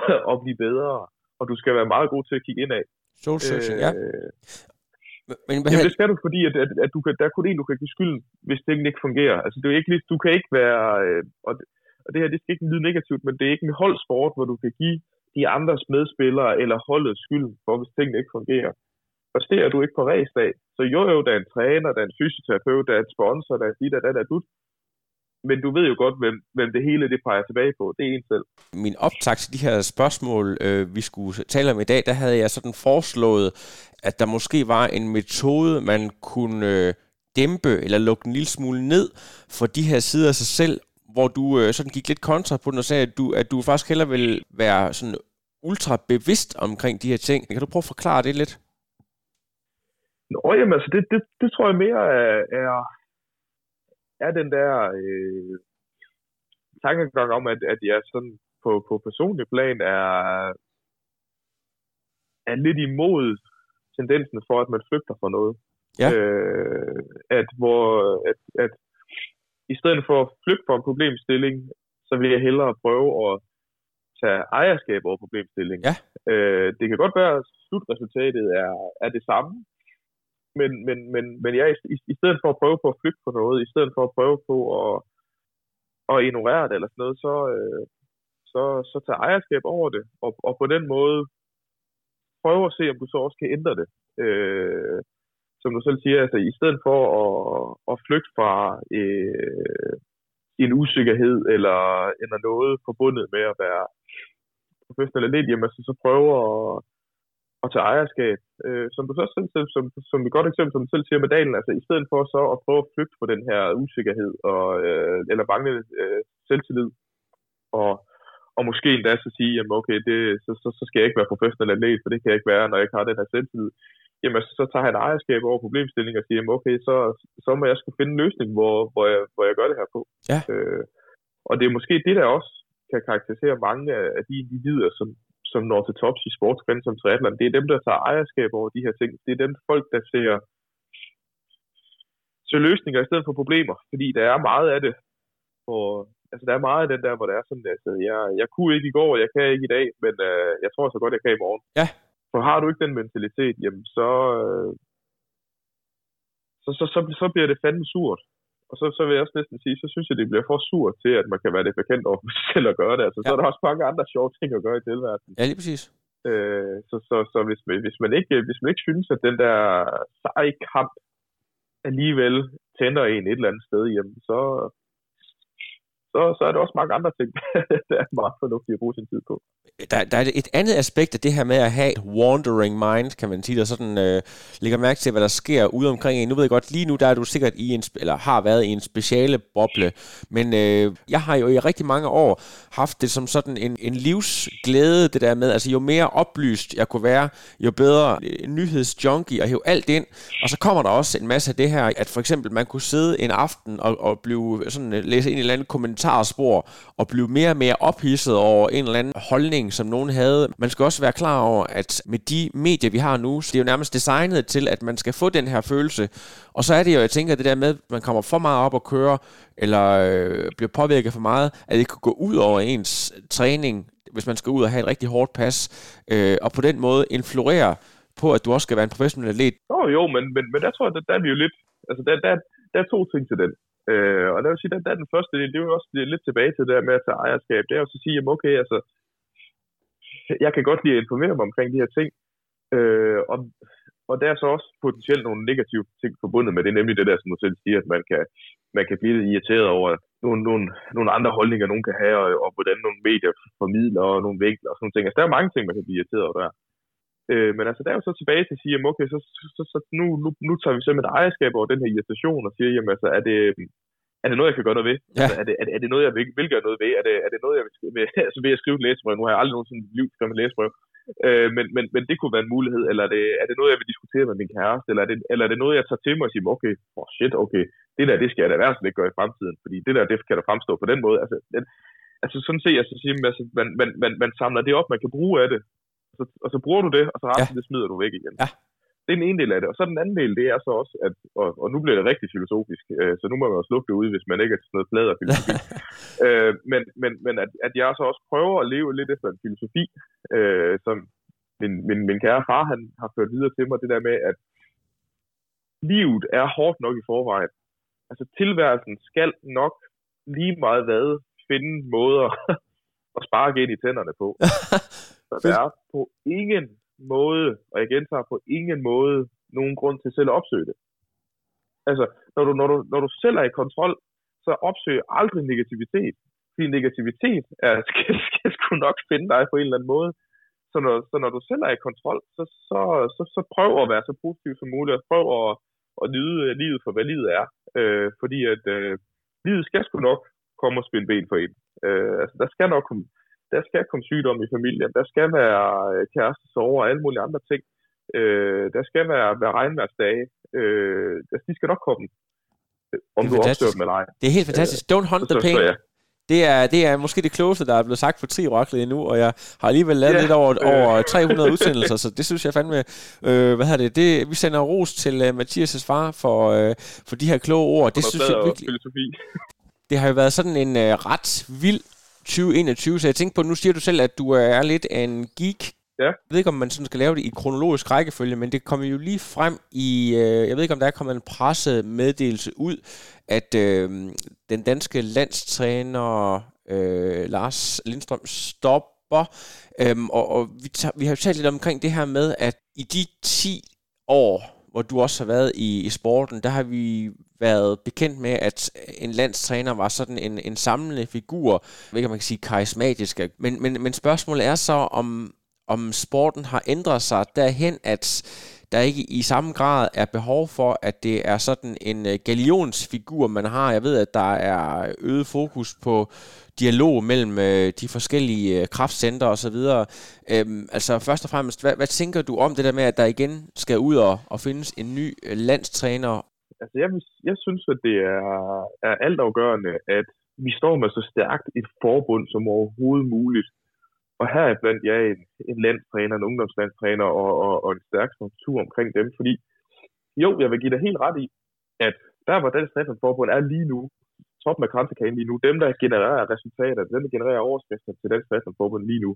[SPEAKER 2] at blive bedre, og du skal være meget god til at kigge indad.
[SPEAKER 1] Soul searching, øh, ja.
[SPEAKER 2] Men, men, Jamen, det skal du, fordi at, at, at du kan, der er kun en, du kan give skylden, hvis tingene ikke fungerer. Altså, det er ikke, du kan ikke være... Øh, og, og det her, det skal ikke lyde negativt, men det er ikke en holdsport, hvor du kan give de andres medspillere eller holdets skyld for, hvis tingene ikke fungerer. Præsterer du ikke på ræsdag, så jo jo, der er en træner, der er en fysioterapeut, der er en sponsor, der er dit, der er der, dut. Men du ved jo godt, hvem, hvem det hele det peger tilbage på. Det er en selv.
[SPEAKER 1] Min optag til de her spørgsmål, øh, vi skulle tale om i dag, der havde jeg sådan foreslået, at der måske var en metode, man kunne øh, dæmpe eller lukke en lille smule ned for de her sider af sig selv, hvor du øh, sådan gik lidt kontra på den og sagde, at du, at du faktisk heller vil være sådan ultra bevidst omkring de her ting. Kan du prøve at forklare det lidt?
[SPEAKER 2] Nå, jamen altså, det, det, det tror jeg mere er, er, er den der øh, tankegang om, at, at jeg sådan på, på personlig plan er, er lidt imod tendensen for, at man flygter fra noget.
[SPEAKER 1] Ja.
[SPEAKER 2] Øh, at, hvor, at, at i stedet for at flygte fra en problemstilling, så vil jeg hellere prøve at tage ejerskab over problemstillingen.
[SPEAKER 1] Ja.
[SPEAKER 2] Øh, det kan godt være, at slutresultatet er, er det samme, men, men, men, men jeg, i, i stedet for at prøve på at flygte på noget, i stedet for at prøve på at, at ignorere det eller sådan noget, så, øh, så, så tage ejerskab over det, og, og på den måde prøve at se, om du så også kan ændre det. Øh, som du selv siger, altså i stedet for at, at flygte fra øh, en usikkerhed eller, eller noget forbundet med at være professionel atlet, jamen altså, så prøve at, at tage ejerskab. Øh, som du så selv, selv som, som et godt eksempel, som du selv siger med Dalen, altså i stedet for så at prøve at flygte fra den her usikkerhed og, øh, eller manglende øh, selvtillid, og, og måske endda så sige, jamen okay, det, så, så, så skal jeg ikke være professionel atlet, for det kan jeg ikke være, når jeg ikke har den her selvtillid jamen så tager han ejerskab over problemstillingen og siger, jamen okay, så, så må jeg skulle finde en løsning, hvor, hvor, jeg, hvor jeg gør det her på.
[SPEAKER 1] Ja.
[SPEAKER 2] Øh, og det er måske det, der også kan karakterisere mange af de individer, som, som når til tops i sportsgræn som triathlon. Det er dem, der tager ejerskab over de her ting. Det er dem folk, der ser, ser løsninger i stedet for problemer. Fordi der er meget af det, hvor, altså der er meget af den der, hvor der er sådan, altså jeg, jeg kunne ikke i går, jeg kan ikke i dag, men øh, jeg tror så godt, jeg kan i morgen.
[SPEAKER 1] Ja.
[SPEAKER 2] For har du ikke den mentalitet, jamen så, øh, så, så, så, så bliver det fandme surt. Og så, så vil jeg også næsten sige, så synes jeg, det bliver for surt til, at man kan være det bekendt over sig selv at gøre det. Altså, ja. så er der også mange andre sjove ting at gøre i tilværelsen.
[SPEAKER 1] Ja, lige præcis.
[SPEAKER 2] Øh, så så, så hvis, man, hvis, man ikke, hvis man ikke synes, at den der seje kamp alligevel tænder en et eller andet sted, jamen så, så, så er der også mange andre ting, der er meget fornuftigt at bruge sin tid på.
[SPEAKER 1] Der, der er et andet aspekt af det her med at have et wandering mind, kan man sige, der sådan øh, lægger mærke til, hvad der sker ude omkring en. Nu ved jeg godt, lige nu der er du sikkert i en, eller har været i en speciale boble, men øh, jeg har jo i rigtig mange år haft det som sådan en, en livsglæde, det der med, altså jo mere oplyst jeg kunne være, jo bedre øh, nyhedsjunkie og hæve alt ind, og så kommer der også en masse af det her, at for eksempel man kunne sidde en aften og, og blive sådan, øh, læse ind i en eller anden kommentarspor, og blive mere og mere ophidset over en eller anden holdning, som nogen havde. Man skal også være klar over, at med de medier, vi har nu, så det er jo nærmest designet til, at man skal få den her følelse. Og så er det jo, jeg tænker, det der med, at man kommer for meget op og kører, eller øh, bliver påvirket for meget, at det kan gå ud over ens træning, hvis man skal ud og have et rigtig hårdt pas, øh, og på den måde influere på, at du også skal være en professionel atlet.
[SPEAKER 2] Oh, jo, men, men, men der tror jeg, der, der er vi jo lidt... Altså, der, der, der er to ting til den. Øh, og der vil sige, der, der er den første del, det er jo også lidt tilbage til det der med at tage ejerskab. Det er jo så at sige, jamen okay, altså, jeg kan godt lide at informere mig omkring de her ting. Øh, og, og der er så også potentielt nogle negative ting forbundet med det, nemlig det der, som du selv siger, at man kan, man kan blive irriteret over nogle, nogle, nogle andre holdninger, nogen kan have, og, og hvordan nogle medier formidler, og nogle vinkler og sådan nogle ting. Altså, der er mange ting, man kan blive irriteret over der. Øh, men altså, der er jo så tilbage til at sige, jamen okay, så, så, så nu, nu, nu tager vi simpelthen ejerskab over den her irritation og siger, jamen altså, er det, er det noget, jeg kan gøre noget ved?
[SPEAKER 1] Ja.
[SPEAKER 2] Altså, er, det, er, det, er det noget, jeg vil, vil gøre noget ved? Er det, er det noget, jeg vil, vil, altså, vil jeg skrive et læsebrev? Nu har jeg aldrig nogensinde i mit liv skrevet et læsebrev. Øh, men, men, men det kunne være en mulighed, eller er det, er det noget, jeg vil diskutere med min kæreste, eller er det, eller er det noget, jeg tager til mig og siger, okay, oh shit, okay, det der, det skal jeg da i hvert fald ikke gøre i fremtiden, fordi det der, det kan da fremstå på den måde. Altså, den, altså sådan ser jeg så sige, altså, man, man, man, man samler det op, man kan bruge af det, og så, og så bruger du det, og så resten, ja. det smider du væk igen.
[SPEAKER 1] Ja.
[SPEAKER 2] Det er den ene del af det. Og så den anden del, det er så også, at, og, og nu bliver det rigtig filosofisk, øh, så nu må man også lukke det ud, hvis man ikke er til sådan noget plader filosofi. øh, men men, men at, at jeg så også prøver at leve lidt efter en filosofi, øh, som min, min, min kære far, han har ført videre til mig, det der med, at livet er hårdt nok i forvejen. Altså tilværelsen skal nok lige meget hvad finde måder at spare igen i tænderne på. Så der er på ingen måde, og jeg gentager på ingen måde, nogen grund til selv at opsøge det. Altså, når du, når du, når du selv er i kontrol, så opsøg aldrig negativitet. Fordi negativitet er, skal, skal sgu nok finde dig på en eller anden måde. Så når, så når du selv er i kontrol, så, så, så, så prøv at være så positiv som muligt, og prøv at, at nyde livet for, hvad livet er. Øh, fordi at øh, livet skal sgu nok komme og spille ben for en. Øh, altså, der skal nok komme, der skal komme sygdom i familien, der skal være øh, kæreste sover og alle mulige andre ting. Øh, der skal være, være regnværsdage. Øh, altså, de skal nok komme, om du opsøger dem eller ej.
[SPEAKER 1] Det er helt fantastisk. Don't hunt the pain. Så, så, ja. Det er, det er måske det klogeste, der er blevet sagt for tri oraklet endnu, og jeg har alligevel lavet yeah. lidt over, over 300 udsendelser, så det synes jeg fandme, øh, hvad hedder det, det, vi sender ros til uh, Mathias' far for, uh, for de her kloge ord. Det synes jeg virkelig, filosofi. det har jo været sådan en uh, ret vild 2021, så jeg tænkte på, nu siger du selv, at du er lidt en geek.
[SPEAKER 2] Ja. Jeg
[SPEAKER 1] ved ikke, om man sådan skal lave det i kronologisk rækkefølge, men det kommer jo lige frem i, øh, jeg ved ikke, om der er kommet en pressemeddelelse ud, at øh, den danske landstræner øh, Lars Lindstrøm stopper. Øhm, og og vi, tager, vi har jo talt lidt omkring det her med, at i de 10 år, hvor du også har været i, i sporten, der har vi været bekendt med, at en landstræner var sådan en, en samlende figur, hvilket man kan sige karismatisk, men, men, men spørgsmålet er så, om, om sporten har ændret sig derhen, at der ikke i samme grad er behov for, at det er sådan en øh, galionsfigur, man har. Jeg ved, at der er øget fokus på dialog mellem øh, de forskellige øh, kraftcenter osv. Øhm, altså først og fremmest, hvad, hvad tænker du om det der med, at der igen skal ud og, og findes en ny øh, landstræner?
[SPEAKER 2] Altså jeg, jeg synes, at det er, er altafgørende, at vi står med så stærkt et forbund som overhovedet muligt. Og her er blandt jer en, en landstræner, en ungdomslandstræner og, og, og en stærk struktur omkring dem, fordi jo, jeg vil give dig helt ret i, at der hvor Dansk Forbund er lige nu, top med kransekagen lige nu, dem der genererer resultater, dem der genererer overskrifter til Dansk Forbund lige nu,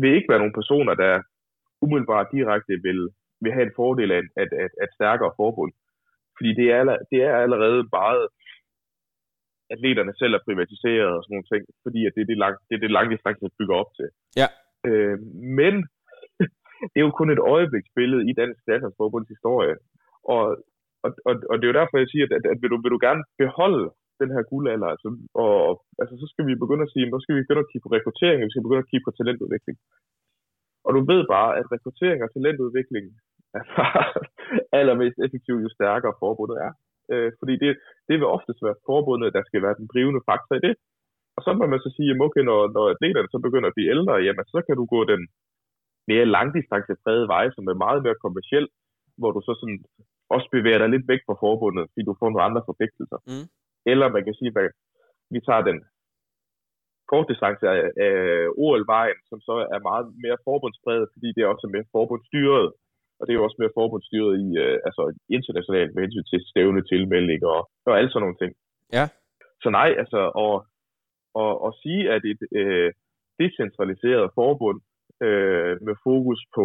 [SPEAKER 2] vil ikke være nogle personer, der umiddelbart direkte vil, vil have en fordel af et, et, et stærkere forbund. Fordi det er, det er allerede meget atleterne selv er privatiseret og sådan nogle ting, fordi at det er det, lang, det, er det lange distance bygger op til.
[SPEAKER 1] Ja.
[SPEAKER 2] Øh, men det er jo kun et øjebliksbillede i Dansk Landsholdsforbunds historie. Og, og, og, og det er jo derfor, jeg siger, at, at, at vil, du, vil du gerne beholde den her guldalder, altså, og, altså, så skal vi begynde at sige, så skal vi begynde at kigge på rekruttering, vi skal begynde at kigge på talentudvikling. Og du ved bare, at rekruttering og talentudvikling er allermest effektivt, jo stærkere forbundet er. Øh, fordi det, det vil oftest være forbundet, der skal være den drivende faktor i det. Og så må man så sige, at okay, når, når atleterne så begynder at blive ældre, jamen så kan du gå den mere langdistanceprægede vej, som er meget mere kommersiel, hvor du så sådan også bevæger dig lidt væk fra forbundet, fordi du får nogle andre forpligtelser. Mm. Eller man kan sige, at vi tager den kortdistance af, af OL-vejen, som så er meget mere forbundspræget, fordi det er også mere forbundsstyret. Og det er jo også mere forbundsstyret i, øh, altså internationalt med hensyn til stævne tilmelding og, og alle sådan nogle ting.
[SPEAKER 1] Ja.
[SPEAKER 2] Så nej, altså at, at, at sige, at et øh, decentraliseret forbund øh, med fokus på,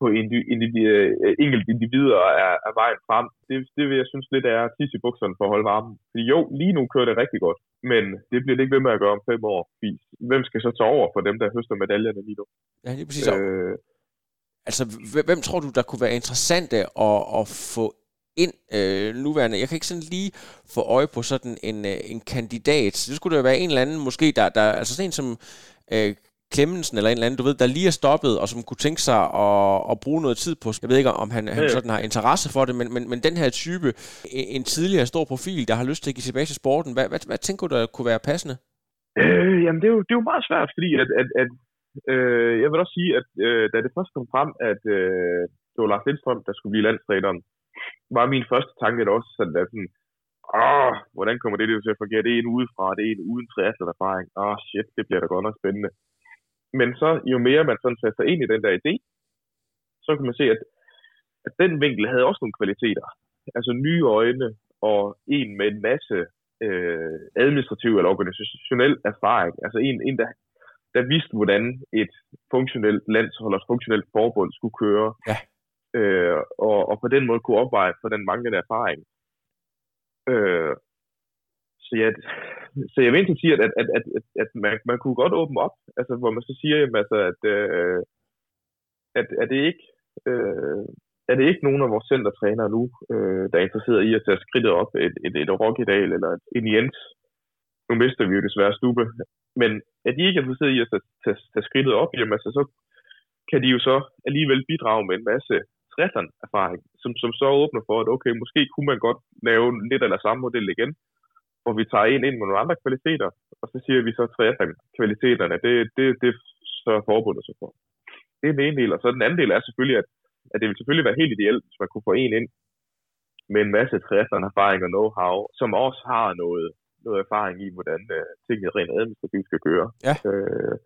[SPEAKER 2] på indi, indi, øh, enkelte individer er, er vejen frem, det, det vil jeg synes lidt er tis i bukserne for at holde varmen. Fordi jo, lige nu kører det rigtig godt, men det bliver det ikke ved med at gøre om fem år. Fordi hvem skal så tage over for dem, der høster medaljerne lige nu?
[SPEAKER 1] Ja, lige præcis. Øh, Altså, hvem tror du, der kunne være interessante at, at få ind øh, nuværende? Jeg kan ikke sådan lige få øje på sådan en, øh, en kandidat. Det skulle da være en eller anden, måske, der, der altså sådan en som øh, Clemmensen eller en eller anden, du ved, der lige er stoppet, og som kunne tænke sig at, at bruge noget tid på. Jeg ved ikke, om han, han sådan har interesse for det, men, men, men den her type, en tidligere stor profil, der har lyst til at give tilbage til sporten, hvad, hvad, hvad tænker du, der kunne være passende?
[SPEAKER 2] Øh, jamen, det er, jo, det er jo meget svært, fordi at, at, at Øh, jeg vil også sige, at øh, da det først kom frem, at øh, det var Lars Lindstrøm, der skulle blive landstræneren, var min første tanke at også sådan, at sådan, åh, hvordan kommer det til at fungere? Det er en udefra, det er en uden erfaring. Åh, shit, det bliver da godt nok spændende. Men så, jo mere man sådan satte sig ind i den der idé, så kan man se, at, at den vinkel havde også nogle kvaliteter. Altså nye øjne og en med en masse øh, administrativ eller organisationel erfaring. Altså en, en der der vidste, hvordan et funktionelt landshold og et funktionelt forbund skulle køre.
[SPEAKER 1] Ja.
[SPEAKER 2] Øh, og, og på den måde kunne opveje for den manglende erfaring. Øh, så ja, så jeg vil egentlig sige, at, at, at, at, at man, man kunne godt åbne op, altså, hvor man så siger, jamen, altså, at, øh, at, at det ikke øh, er det ikke nogen af vores centertrænere nu, øh, der er interesseret i at tage skridtet op et, et, et Rokkedal eller et, en Jens. Nu mister vi jo desværre Stube. Men er de ikke interesseret i at tage, tage, tage skridtet op, jamen altså, så kan de jo så alligevel bidrage med en masse erfaring, som, som så åbner for, at okay, måske kunne man godt lave lidt eller samme model igen, hvor vi tager en ind med nogle andre kvaliteter, og så siger vi så triathlon-kvaliteterne, det, det, det så forbundet sig for. Det er den ene del, og så den anden del er selvfølgelig, at, at det vil selvfølgelig være helt ideelt, hvis man kunne få en ind med en masse triathlon-erfaring og know-how, som også har noget, noget erfaring i, hvordan uh, tingene rent administrativt skal køre.
[SPEAKER 1] Ja.
[SPEAKER 2] Øh,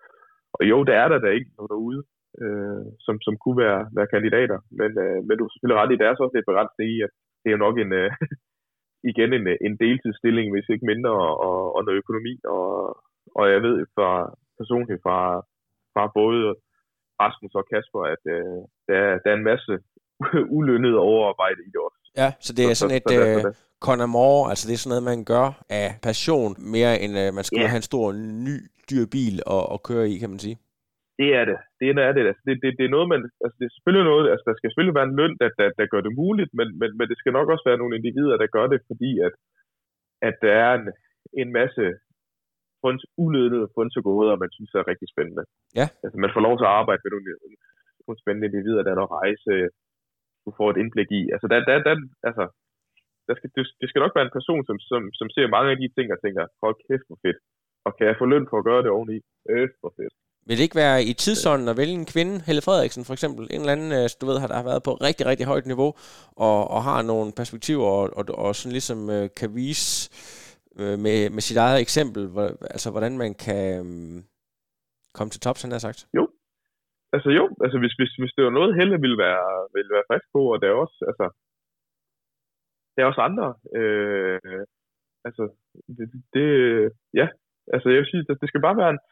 [SPEAKER 2] og jo, der er der da ikke noget derude, øh, som, som kunne være, være kandidater. Men, øh, men du er selvfølgelig ret i, der er så også lidt begrænset i, at det er jo nok en, øh, igen en, en deltidsstilling, hvis ikke mindre, og, og noget økonomi. Og, og jeg ved fra personligt fra, fra både Rasmus og Kasper, at øh, der, der er en masse ulønnet overarbejde i det også.
[SPEAKER 1] Ja, så det er sådan et øh, Conor Moore, altså det er sådan noget, man gør af passion, mere end øh, man skal
[SPEAKER 2] Ja.
[SPEAKER 1] have en stor ny dyr bil og, og køre i, kan man sige.
[SPEAKER 2] Det er det. Det er det. Altså, det, det, det er noget, man, altså, det er selvfølgelig noget, altså, der skal selvfølgelig være en løn, der, der, der gør det muligt, men, men, men det skal nok også være nogle individer, der gør det, fordi at, at der er en, en masse funds, uledede fundsegåder, man synes er rigtig spændende.
[SPEAKER 1] Ja.
[SPEAKER 2] Altså, man får lov til at arbejde med nogle, nogle spændende individer, der er noget rejse, du får et indblik i. Altså, der, der, der, altså, der skal, det, det skal nok være en person, som, som, som ser mange af de ting og tænker, hold kæft, hvor fedt. Og kan jeg få løn for at gøre det oveni? Øh, hvor fedt.
[SPEAKER 1] Vil det ikke være i tidsånden at vælge en kvinde, Helle Frederiksen for eksempel, en eller anden, øh, du ved, har der har været på rigtig, rigtig højt niveau, og, og har nogle perspektiver, og, og, og sådan ligesom øh, kan vise øh, med, med sit eget eksempel, hvor, altså hvordan man kan øh, komme til tops, han har sagt.
[SPEAKER 2] Altså jo, altså hvis, hvis, hvis det var noget, Helle ville være, ville være frisk på, og der er også, altså, der er også andre, øh, altså, det, det, ja, altså jeg vil sige, det, det skal bare være en,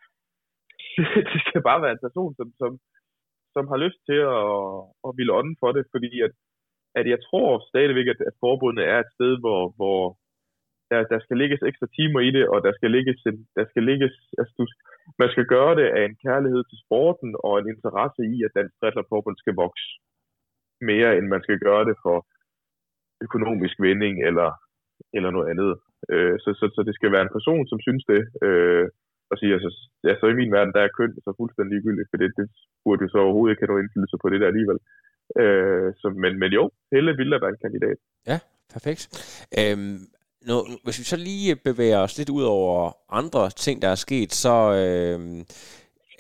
[SPEAKER 2] det skal bare være en person, som, som, som har lyst til at, at ville ånde for det, fordi at, at jeg tror stadigvæk, at, at forbundet er et sted, hvor, hvor der, der skal lægges ekstra timer i det, og der skal lægges, en, der skal lægges altså, du, man skal gøre det af en kærlighed til sporten og en interesse i, at Dansk Triathlon skal vokse mere, end man skal gøre det for økonomisk vinding eller, eller noget andet. Øh, så, så, så det skal være en person, som synes det, øh, og siger, altså, så i min verden, der er køn så fuldstændig ligegyldigt, for det, det burde jo så overhovedet ikke have nogen indflydelse på det der alligevel. Øh, så, men, men jo, Helle ville være en kandidat.
[SPEAKER 1] Ja, Perfekt. Øhm, nu, hvis vi så lige bevæger os lidt ud over andre ting, der er sket, så øhm,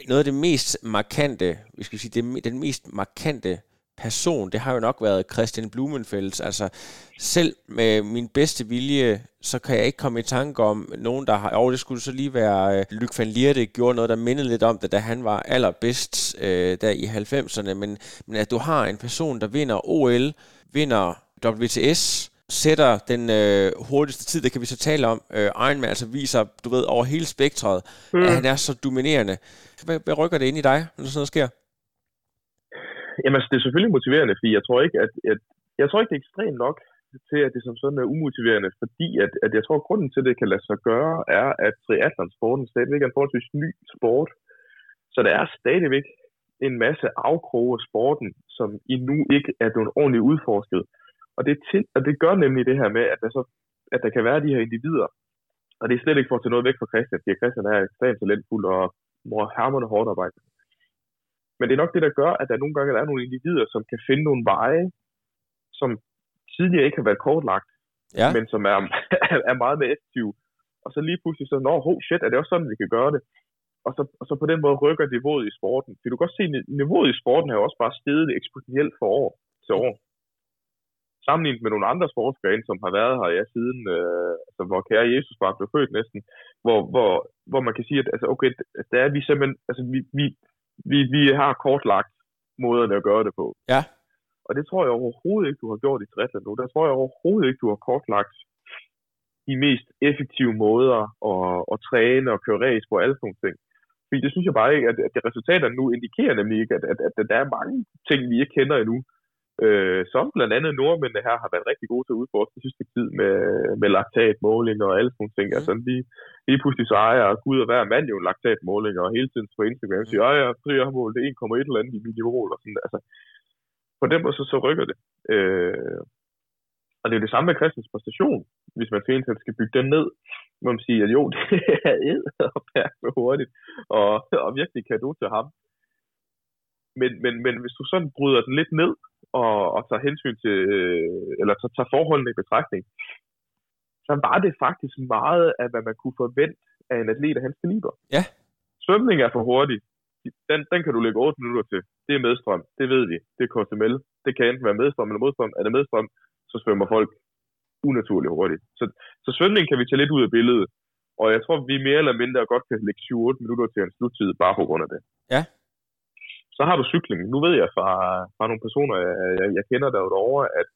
[SPEAKER 1] noget af det mest markante, vi skal sige, det, den mest markante person, det har jo nok været Christian Blumenfeldt. Altså, selv med min bedste vilje, så kan jeg ikke komme i tanke om nogen, der har... Jo, det skulle så lige være øh, Luc van Lierde gjorde noget, der mindede lidt om det, da han var allerbedst øh, der i 90'erne. Men, men at du har en person, der vinder OL, vinder WTS, sætter den øh, hurtigste tid, det kan vi så tale om. Øh, Ironman altså viser, du ved, over hele spektret, mm. at han er så dominerende. Hvad, hvad rykker det ind i dig, når sådan noget sker?
[SPEAKER 2] Jamen, altså, det er selvfølgelig motiverende, fordi jeg tror ikke, at, at jeg tror ikke, det er ekstremt nok til, at det som sådan er umotiverende, fordi at, at jeg tror, at grunden til, at det kan lade sig gøre, er, at triathlonsporten stadigvæk er en forholdsvis ny sport. Så der er stadigvæk en masse afkroge af sporten, som endnu ikke er blevet ordentligt udforsket. Og det, til, og det gør nemlig det her med, at der, så, at der kan være de her individer, og det er slet ikke for at tage noget væk fra Christian, fordi Christian er ekstremt talentfuld og må hermerne hårdt arbejde. Men det er nok det, der gør, at der nogle gange er nogle individer, som kan finde nogle veje, som tidligere ikke har været kortlagt,
[SPEAKER 1] Ja,
[SPEAKER 2] men som er, er meget mere effektive. Og så lige pludselig så, nå, oh, shit, er det også sådan, vi kan gøre det? Og så, og så på den måde rykker niveauet i sporten. For du kan også se, at niveauet i sporten har jo også bare steget eksponentielt fra år til år. Sammenlignet med nogle andre sportsgrene, som har været her ja, siden, øh, altså, hvor kære Jesus bare blev født næsten, hvor, hvor, hvor man kan sige, at altså, okay, der er vi simpelthen, altså, vi, vi, vi, vi har kortlagt måderne at gøre det på.
[SPEAKER 1] Ja.
[SPEAKER 2] Og det tror jeg overhovedet ikke, du har gjort i triathlon nu. Der tror jeg overhovedet ikke, du har kortlagt de mest effektive måder at, at træne og køre race på alle sådan nogle ting. Fordi det synes jeg bare ikke, at, at det resultater nu indikerer nemlig ikke, at, at, at, der er mange ting, vi ikke kender endnu. Øh, som blandt andet nordmændene her har været rigtig gode til at udforske det sidste tid med, med laktatmålinger og alle sådan nogle ting. Mm. Altså lige, lige pludselig så ejer Gud og hver mand jo laktatmålinger, og hele tiden på Instagram siger, at jeg, jeg har målt 1,1 eller andet i videomål og sådan. Altså, på den måde så, så rykker det. Øh, og det er det samme med Christians præstation, hvis man man skal bygge den ned. må man sige, at jo, det er ed og så hurtigt, og, og virkelig kado til ham. Men, men, men hvis du sådan bryder den lidt ned, og, og tager hensyn til, øh, eller tager, tager forholdene i betragtning, så var det faktisk meget af, hvad man kunne forvente af en atlet af hans kaliber.
[SPEAKER 1] Ja.
[SPEAKER 2] Svømning er for hurtig. Den, den kan du lægge 8 minutter til. Det er medstrøm. Det ved vi. Det er KSML. Det kan enten være medstrøm eller modstrøm. Er det medstrøm, så svømmer folk unaturligt hurtigt. Så, så svømning kan vi tage lidt ud af billedet. Og jeg tror, vi mere eller mindre godt kan lægge 7-8 minutter til en sluttid, bare på grund af det.
[SPEAKER 1] Ja.
[SPEAKER 2] Så har du cykling. Nu ved jeg fra, fra nogle personer, jeg, jeg, jeg kender derovre, at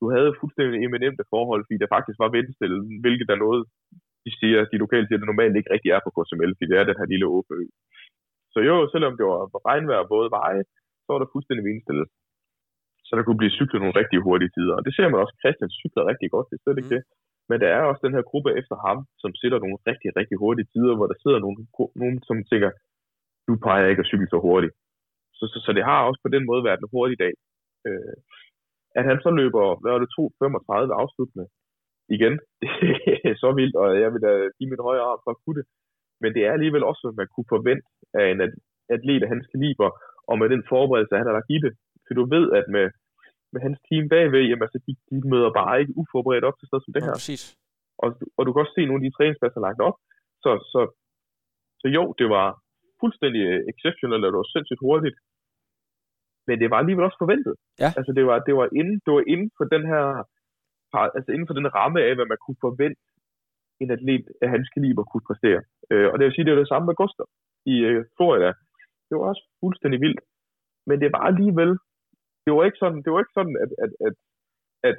[SPEAKER 2] du havde fuldstændig eminente forhold, fordi det faktisk var vindstillet, hvilket er noget, de siger, de lokale siger, det normalt ikke rigtig er på KSML, fordi det er den her lille åbne ø. Så jo, selvom det var regnvejr både veje, så var det fuldstændig vindstillet så der kunne blive cyklet nogle rigtig hurtige tider. Og det ser man også, Christian cykler rigtig godt, det er slet ikke mm. det. Men der er også den her gruppe efter ham, som sætter nogle rigtig, rigtig hurtige tider, hvor der sidder nogle, nogen, som tænker, du peger ikke at cykle så hurtigt. Så, så, så det har også på den måde været en hurtig dag. Øh, at han så løber, hvad var det, 2.35 afsluttende igen, det er så vildt, og jeg vil da give mit højre arm for at kunne det. Men det er alligevel også, hvad man kunne forvente af en atlet af hans kaliber, og med den forberedelse, han har lagt i det, for du ved, at med, med hans team bagved, jamen, altså, de, de møder bare ikke uforberedt op til sådan som det
[SPEAKER 1] ja,
[SPEAKER 2] her.
[SPEAKER 1] præcis.
[SPEAKER 2] Og, og du kan også se nogle af de træningspladser lagt op. Så, så, så jo, det var fuldstændig exceptionelt, og det var sindssygt hurtigt. Men det var alligevel også forventet.
[SPEAKER 1] Ja.
[SPEAKER 2] Altså det var, det var, inden, det var inden for den her, altså inden for den ramme af, hvad man kunne forvente, en atlet af hans kaliber kunne præstere. Øh, og det vil sige, det er det samme med Gustav i øh, Florida. Det var også fuldstændig vildt. Men det var alligevel, det var ikke sådan, det var ikke sådan at, at, at, at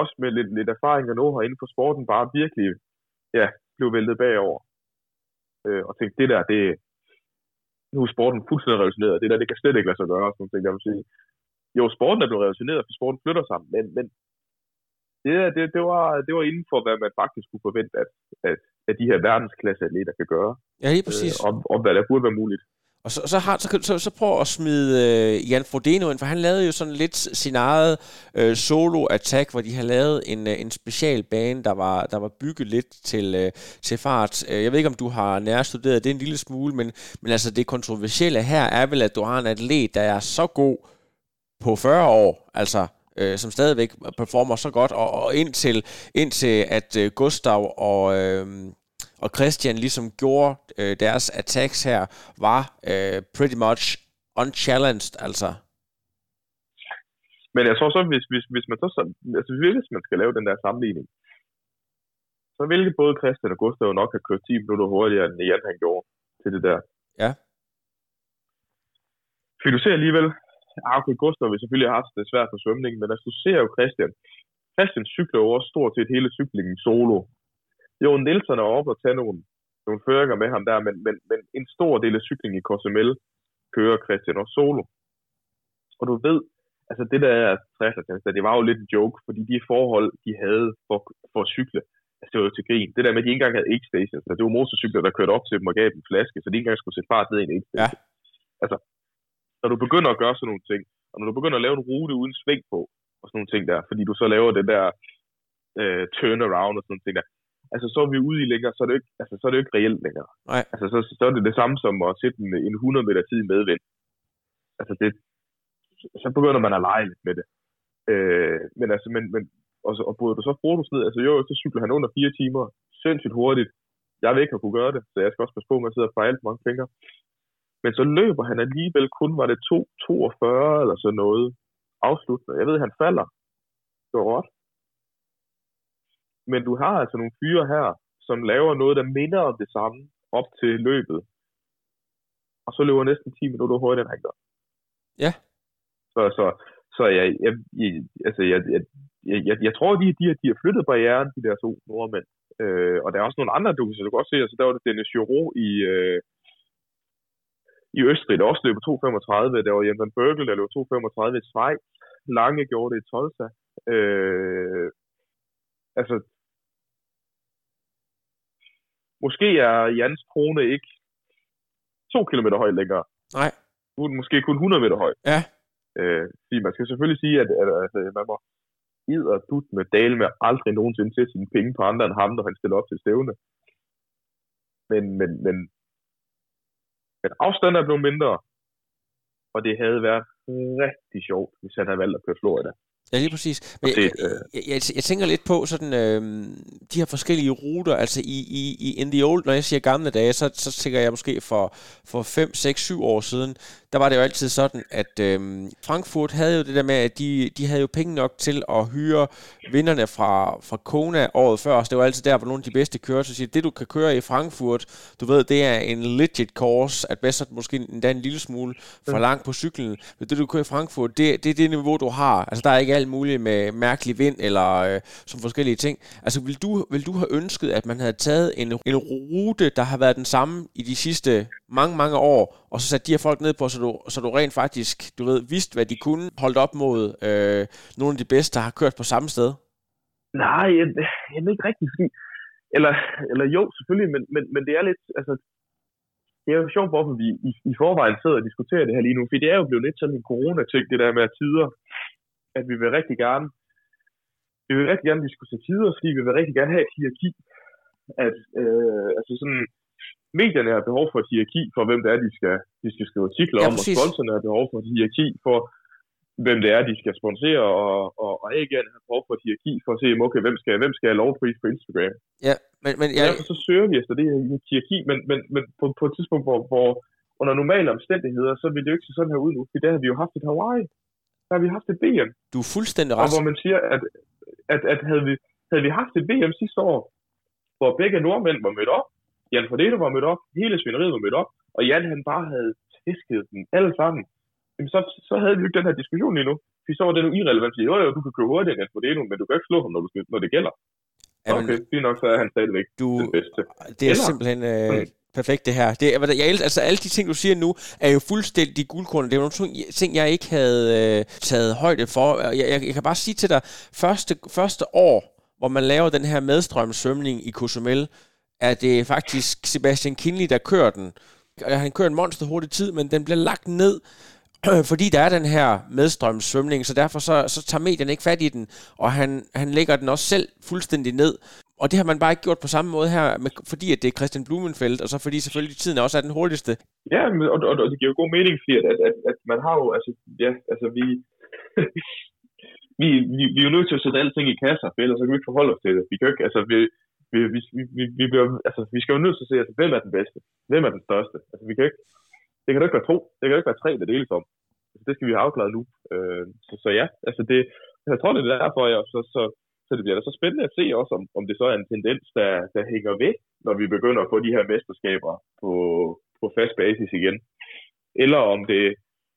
[SPEAKER 2] også med lidt, lidt erfaring og noget inden for sporten, bare virkelig ja, blev væltet bagover. Øh, og tænkte, det der, det, nu er sporten fuldstændig revolutioneret, det der, det kan slet ikke lade sig gøre, sådan ting, jeg vil sige. Jo, sporten er blevet revolutioneret, for sporten flytter sig, men, men det, det, det, var, det var inden for, hvad man faktisk kunne forvente, at, at, at de her verdensklasse atleter kan gøre.
[SPEAKER 1] Ja, lige præcis.
[SPEAKER 2] Øh, og, og hvad der burde være muligt.
[SPEAKER 1] Og så, så, har, så, så, så prøv at smide øh, Jan Frodeno ind, for han lavede jo sådan lidt sin eget øh, solo-attack, hvor de har lavet en, øh, en special bane, der var, der var bygget lidt til, øh, til fart. Øh, jeg ved ikke, om du har nærstuderet det en lille smule, men, men altså det kontroversielle her er vel, at du har en atlet, der er så god på 40 år, altså øh, som stadigvæk performer så godt, og, og indtil, indtil at øh, Gustav og... Øh, og Christian ligesom gjorde øh, deres attacks her, var øh, pretty much unchallenged, altså.
[SPEAKER 2] Men jeg tror så, hvis, hvis, hvis man så, altså hvis man skal lave den der sammenligning, så ville både Christian og Gustav nok have kørt 10 minutter hurtigere, end Jan han gjorde til det der.
[SPEAKER 1] Ja.
[SPEAKER 2] For du ser alligevel, ah, okay, Gustav vil selvfølgelig have haft det svært på svømningen, men altså, du ser jo Christian. Christian cykler også stort set hele cyklingen solo. Jo, Nielsen er oppe og tage nogle, nogle føringer med ham der, men, men, men en stor del af cyklingen i KSML kører Christian også solo. Og du ved, altså det der er 60 det var jo lidt en joke, fordi de forhold, de havde for, for at cykle, altså det var jo til grin. Det der med, at de ikke engang havde aid stations, altså det var motorcykler, der kørte op til dem og gav dem en flaske, så de ikke engang skulle sætte fart ned i en aid station. Ja. Altså, når du begynder at gøre sådan nogle ting, og når du begynder at lave en rute uden sving på, og sådan nogle ting der, fordi du så laver det der øh, turnaround og sådan nogle ting der, altså så er vi ude i længere, så er det ikke, altså, så er det ikke reelt længere.
[SPEAKER 1] Nej.
[SPEAKER 2] Altså så, så er det det samme som at sætte en, en 100 meter tid medvind. Altså det, så begynder man at lege lidt med det. Øh, men altså, men, men og, så, og bryder du så Frodos ned, altså jo, så cykler han under fire timer, sindssygt hurtigt. Jeg vil ikke have kunne gøre det, så jeg skal også passe på med at sidde og fejle mange fingre. Men så løber han alligevel kun, var det 2.42 eller så noget afsluttende. Jeg ved, han falder. Det var råt. Men du har altså nogle fyre her, som laver noget, der minder om det samme op til løbet. Og så løber næsten 10 minutter hurtigere, end han gør.
[SPEAKER 1] Ja.
[SPEAKER 2] Så, så, så jeg, jeg, jeg, altså jeg, jeg, jeg, jeg, jeg tror, de, de, de har flyttet barrieren, de der to nordmænd. Øh, og der er også nogle andre, du kan, så du kan også se, altså der var det Dennis Juro i, øh, i Østrig, der også løber 2.35. Der var Jens Bergel, der løb 2.35 i Schweiz. Lange gjorde det i Tolsa. Øh, altså, måske er Jans trone ikke to kilometer høj længere.
[SPEAKER 1] Nej.
[SPEAKER 2] Nu er den måske kun 100 meter høj.
[SPEAKER 1] Ja.
[SPEAKER 2] Øh, fordi man skal selvfølgelig sige, at, at, at, at man må og dut med dale med aldrig nogensinde til sine penge på andre end ham, når han stiller op til stævne. Men, men, men, men afstanden er blevet mindre, og det havde været rigtig sjovt, hvis han havde valgt at køre Florida.
[SPEAKER 1] Ja, lige præcis. Men
[SPEAKER 2] det,
[SPEAKER 1] jeg, jeg, jeg, jeg, jeg tænker lidt på sådan øh, de her forskellige ruter, altså i, i, i in the old, når jeg siger gamle dage, så, så tænker jeg måske for, for 5, 6, 7 år siden, der var det jo altid sådan, at øh, Frankfurt havde jo det der med, at de, de havde jo penge nok til at hyre vinderne fra, fra Kona året før, så det var altid der, hvor nogle af de bedste kører, så siger, det du kan køre i Frankfurt, du ved, det er en legit course, at bedst måske endda en lille smule for langt på cyklen, men det du kører i Frankfurt, det, det er det niveau, du har. Altså der er ikke alt muligt med mærkelig vind eller øh, som forskellige ting. Altså vil du, vil du have ønsket, at man havde taget en, en rute, der har været den samme i de sidste mange, mange år, og så sat de her folk ned på, så du, så du rent faktisk, du ved, vidste, hvad de kunne, holdt op mod øh, nogle af de bedste, der har kørt på samme sted?
[SPEAKER 2] Nej, jeg, jeg er ikke rigtig, fordi, eller, eller jo, selvfølgelig, men, men, men det er lidt, altså, det er jo sjovt, hvorfor vi i, i forvejen sidder og diskuterer det her lige nu, for det er jo blevet lidt sådan en corona-ting, det der med at tider, at vi vil rigtig gerne, vi vil rigtig gerne diskutere tider, fordi vi vil rigtig gerne have et hierarki, at, øh, altså sådan, medierne har behov for et hierarki for, hvem det er, de skal, de skal skrive artikler ja, om, præcis. og sponsorerne har behov for et hierarki for, hvem det er, de skal sponsere, og, og, og AGN har behov for et hierarki for at se, okay, hvem skal, hvem skal have lovpris på Instagram.
[SPEAKER 1] Ja, men, men jeg...
[SPEAKER 2] Derfor så søger vi efter det her hierarki, men, men, men på, på et tidspunkt, hvor, hvor under normale omstændigheder, så vil det jo ikke se sådan her ud nu, for der har vi jo haft et Hawaii. Der har vi haft et BM.
[SPEAKER 1] Du er fuldstændig
[SPEAKER 2] ret. Og hvor man siger, at, at, at havde, vi, havde vi haft et VM sidste år, hvor begge nordmænd var mødt op, Jan Fordeno var mødt op, hele svineriet var mødt op, og Jan han bare havde tæsket dem alle sammen, jamen så, så havde vi jo ikke den her diskussion lige nu. For så var det nu irrelevant, fordi jo, jo, du kan køre hurtigere end Jan Fordeno, men du kan ikke slå ham, når, du, når det gælder. Jamen, okay, det er nok, så er han stadigvæk du, det bedste.
[SPEAKER 1] Det er Eller, simpelthen øh, perfekt, det her. Det, jeg, jeg, altså, alle de ting, du siger nu, er jo fuldstændig guldkorn. Det er nogle ting, jeg ikke havde øh, taget højde for. Jeg, jeg, jeg kan bare sige til dig, første, første år, hvor man laver den her medstrømsvømning i Cozumel, er det faktisk Sebastian Kinley, der kører den. Han kører en monster hurtig tid, men den bliver lagt ned, fordi der er den her medstrømssvømning, så derfor så, så tager medierne ikke fat i den, og han, han lægger den også selv fuldstændig ned. Og det har man bare ikke gjort på samme måde her, med, fordi at det er Christian Blumenfeldt, og så fordi selvfølgelig tiden også er den hurtigste.
[SPEAKER 2] Ja, og, og, og det giver jo god mening, fordi at, at, at man har jo, altså, ja, altså vi, vi, vi, vi er jo nødt til at sætte alting i kasser, for ellers så kan vi ikke forholde os til det. Vi kan ikke, altså, vi, vi, vi, vi, vi, bliver, altså, vi skal jo nødt til at se, altså, hvem er den bedste? Hvem er den største? Altså, vi kan ikke, det kan jo ikke være to, det kan jo ikke være tre, det deles om. Altså, det skal vi have afklaret nu. Øh, så, så, ja, altså det, jeg tror, det er derfor, jeg, så, så, så det bliver da så spændende at se også, om, om det så er en tendens, der, der hænger ved, når vi begynder at få de her mesterskaber på, på fast basis igen. Eller om det,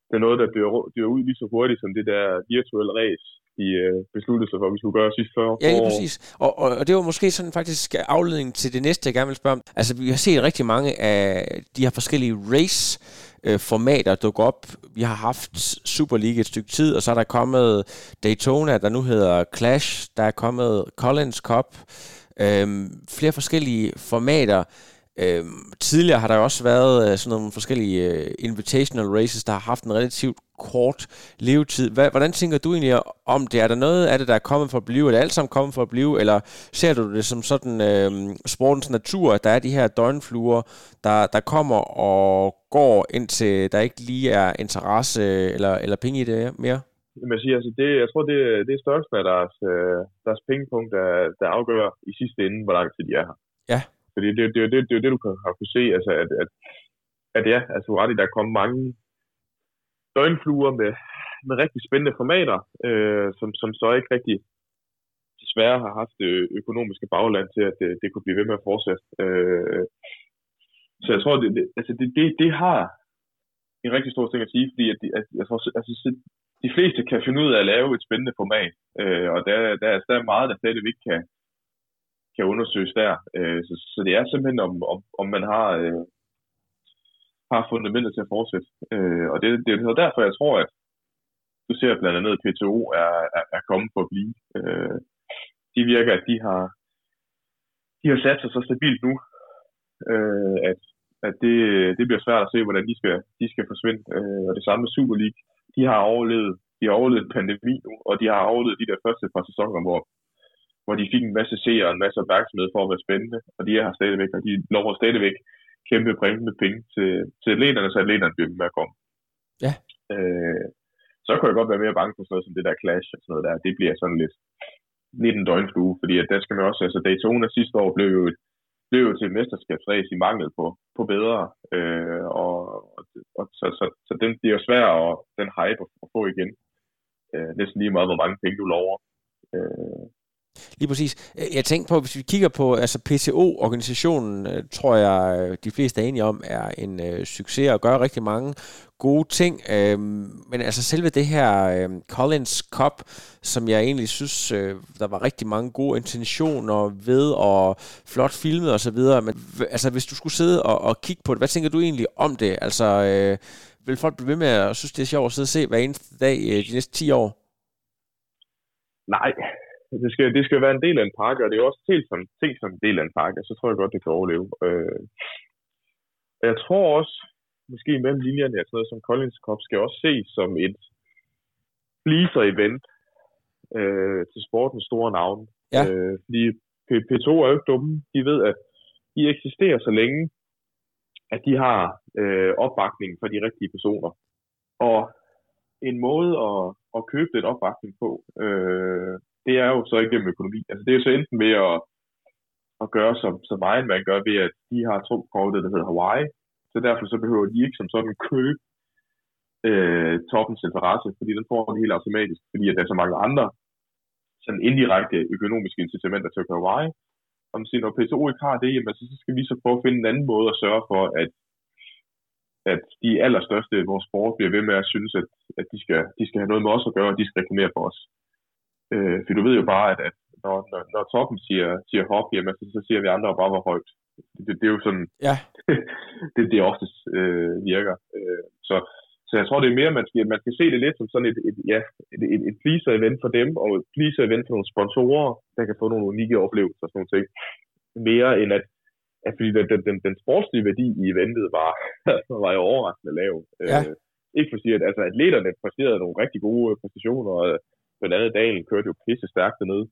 [SPEAKER 2] det er noget, der dør, dør ud lige så hurtigt som det der virtuelle race, de øh, besluttede sig for, at vi skulle gøre sidste 40
[SPEAKER 1] Ja, lige præcis. Og, og, og det var måske sådan faktisk afledning til det næste, jeg gerne vil spørge om. Altså, vi har set rigtig mange af de her forskellige race øh, formater dukke op. Vi har haft Super League et stykke tid, og så er der kommet Daytona, der nu hedder Clash. Der er kommet Collins Cup. øh, flere forskellige formater. Øhm, tidligere har der også været øh, sådan nogle forskellige øh, invitational races, der har haft en relativt kort levetid. Hvad, hvordan tænker du egentlig om det? Er der noget af det, der er kommet for at blive? Er det alt sammen kommet for at blive? Eller ser du det som sådan øh, sportens natur, at der er de her døgnfluer, der, der kommer og går, indtil der ikke lige er interesse eller, eller penge i det mere?
[SPEAKER 2] Jeg, siger, altså det, jeg tror, det, det er største af deres, øh, deres pengepunkt, der, der afgør i sidste ende, hvor lang tid de er her.
[SPEAKER 1] Ja.
[SPEAKER 2] Fordi det, det, det, det, det det, du kan, har kunne se, altså, at, at, at ja, altså ret der er kommet mange døgnfluer med, med rigtig spændende formater, øh, som, som så ikke rigtig desværre har haft det økonomiske bagland til, at det, det kunne blive ved med at fortsætte. Øh, så jeg tror, det, det, altså det, det, det har en rigtig stor ting at sige, fordi at, at jeg tror, altså, de fleste kan finde ud af at lave et spændende format, øh, og der, der, der er meget, der stadigvæk ikke kan, kan undersøges der. Øh, så, så det er simpelthen, om, om, om man har, øh, har fundamentet til at fortsætte. Øh, og det, det er derfor, jeg tror, at du ser blandt andet, at PTO er, er, er kommet for at blive. Øh, de virker, at de har, de har sat sig så stabilt nu, øh, at, at det, det bliver svært at se, hvordan de skal, de skal forsvinde. Øh, og det samme med Super League. De har overlevet, de har overlevet pandemi nu, og de har overlevet de der første par sæsoner, hvor, hvor de fik en masse seere og en masse opmærksomhed for at være spændende, og de er her stadigvæk, og de lover stadigvæk kæmpe præmie med penge til, til atleterne, så atleterne bliver med at komme.
[SPEAKER 1] Ja.
[SPEAKER 2] Øh, så kunne jeg godt være mere bange for sådan noget som det der clash og sådan noget der. Det bliver sådan lidt, lidt en døgnflue, fordi at der skal man også, altså Daytona sidste år blev jo, blev jo til et mesterskabsræs i mangel på, på bedre, øh, og, og, så, så, så den bliver jo svær at, den hype at, at få igen. Øh, næsten lige meget, hvor mange penge du lover. Øh,
[SPEAKER 1] Lige præcis. Øh, jeg tænkte på, hvis vi kigger på altså PCO-organisationen, øh, tror jeg, øh, de fleste er enige om, er en øh, succes og gør rigtig mange gode ting. Øh, men altså selve det her øh, Collins Cup, som jeg egentlig synes, øh, der var rigtig mange gode intentioner ved, og flot filmet osv. Men altså hvis du skulle sidde og, og kigge på det, hvad tænker du egentlig om det? Altså øh, vil folk blive ved med at synes, det er sjovt at sidde og se hver eneste dag øh, de næste 10 år?
[SPEAKER 2] Nej, det skal, det skal være en del af en pakke, og det er også helt som, ting som en del af en pakke, så tror jeg godt, det kan overleve. Øh, jeg tror også, måske mellem linjerne, at sådan noget som Collins Cup skal også ses som et pleaser-event øh, til sportens store navn.
[SPEAKER 1] Ja.
[SPEAKER 2] Øh, fordi P- P2 er jo ikke dumme. De ved, at de eksisterer så længe, at de har øh, opbakning for de rigtige personer. Og en måde at, at købe den opbakning på, øh, det er jo så ikke gennem økonomi. Altså det er jo så enten ved at, at gøre som, som man gør ved, at de har to kortet, der hedder Hawaii, så derfor så behøver de ikke som sådan købe øh, toppens interesse, fordi den får den helt automatisk, fordi at der er så mange andre sådan indirekte økonomiske incitamenter til at køre Hawaii. Og man siger, når PTO ikke har det, jamen, så skal vi så prøve at finde en anden måde at sørge for, at, at de allerstørste i vores sport bliver ved med at synes, at, at de, skal, de skal have noget med os at gøre, og de skal reklamere for os. Øh, for du ved jo bare, at, at når, når, når toppen siger, siger hop, jamen, så, så siger vi andre bare, hvor højt. Det, det er jo sådan,
[SPEAKER 1] ja.
[SPEAKER 2] det, det oftest øh, virker. Øh, så, så jeg tror, det er mere, man skal, man skal se det lidt som sådan et, et, ja, et, et, et pleaser-event for dem, og et pleaser-event for nogle sponsorer, der kan få nogle unikke oplevelser og sådan noget ting. Mere end at, at fordi den, den, den, den sportslige værdi i eventet var, var jo overraskende lav.
[SPEAKER 1] Ja.
[SPEAKER 2] Øh, ikke for at sige, at altså, atleterne præsterede nogle rigtig gode præstationer, og blandt andet Dalen kørte jo pisse stærkt dernede.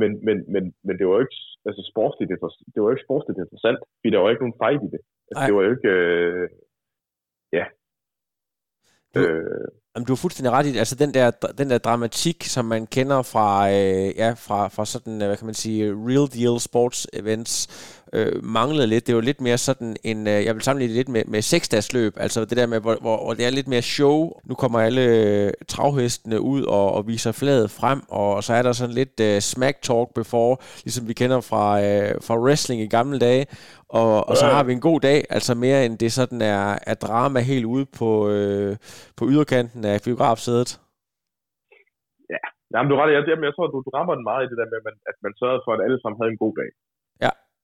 [SPEAKER 2] Men, men, men, men det var jo ikke altså sportsligt, det var jo ikke sportsligt interessant, fordi der var ikke nogen fight i det. Altså, det var jo ikke, øh, ja.
[SPEAKER 1] Du, øh, Jamen, du har fuldstændig ret i det. Altså den der, den der dramatik, som man kender fra, øh, ja, fra, fra sådan, hvad kan man sige, real deal sports events, øh, manglede lidt. Det var lidt mere sådan en, øh, jeg vil sammenligne det lidt med, med seksdagsløb, altså det der med, hvor, hvor, hvor det er lidt mere show. Nu kommer alle øh, travhestene ud og, og viser fladet frem, og, og så er der sådan lidt øh, smack talk before, ligesom vi kender fra, øh, fra wrestling i gamle dage. Og, og så har vi en god dag, altså mere end det sådan er, er drama helt ude på, øh, på yderkanten af biografsædet.
[SPEAKER 2] Ja, Jamen, du er ret. Jeg, jeg, jeg tror, du, du rammer den meget i det der med, at man, at man sørgede for, at alle sammen havde en god dag.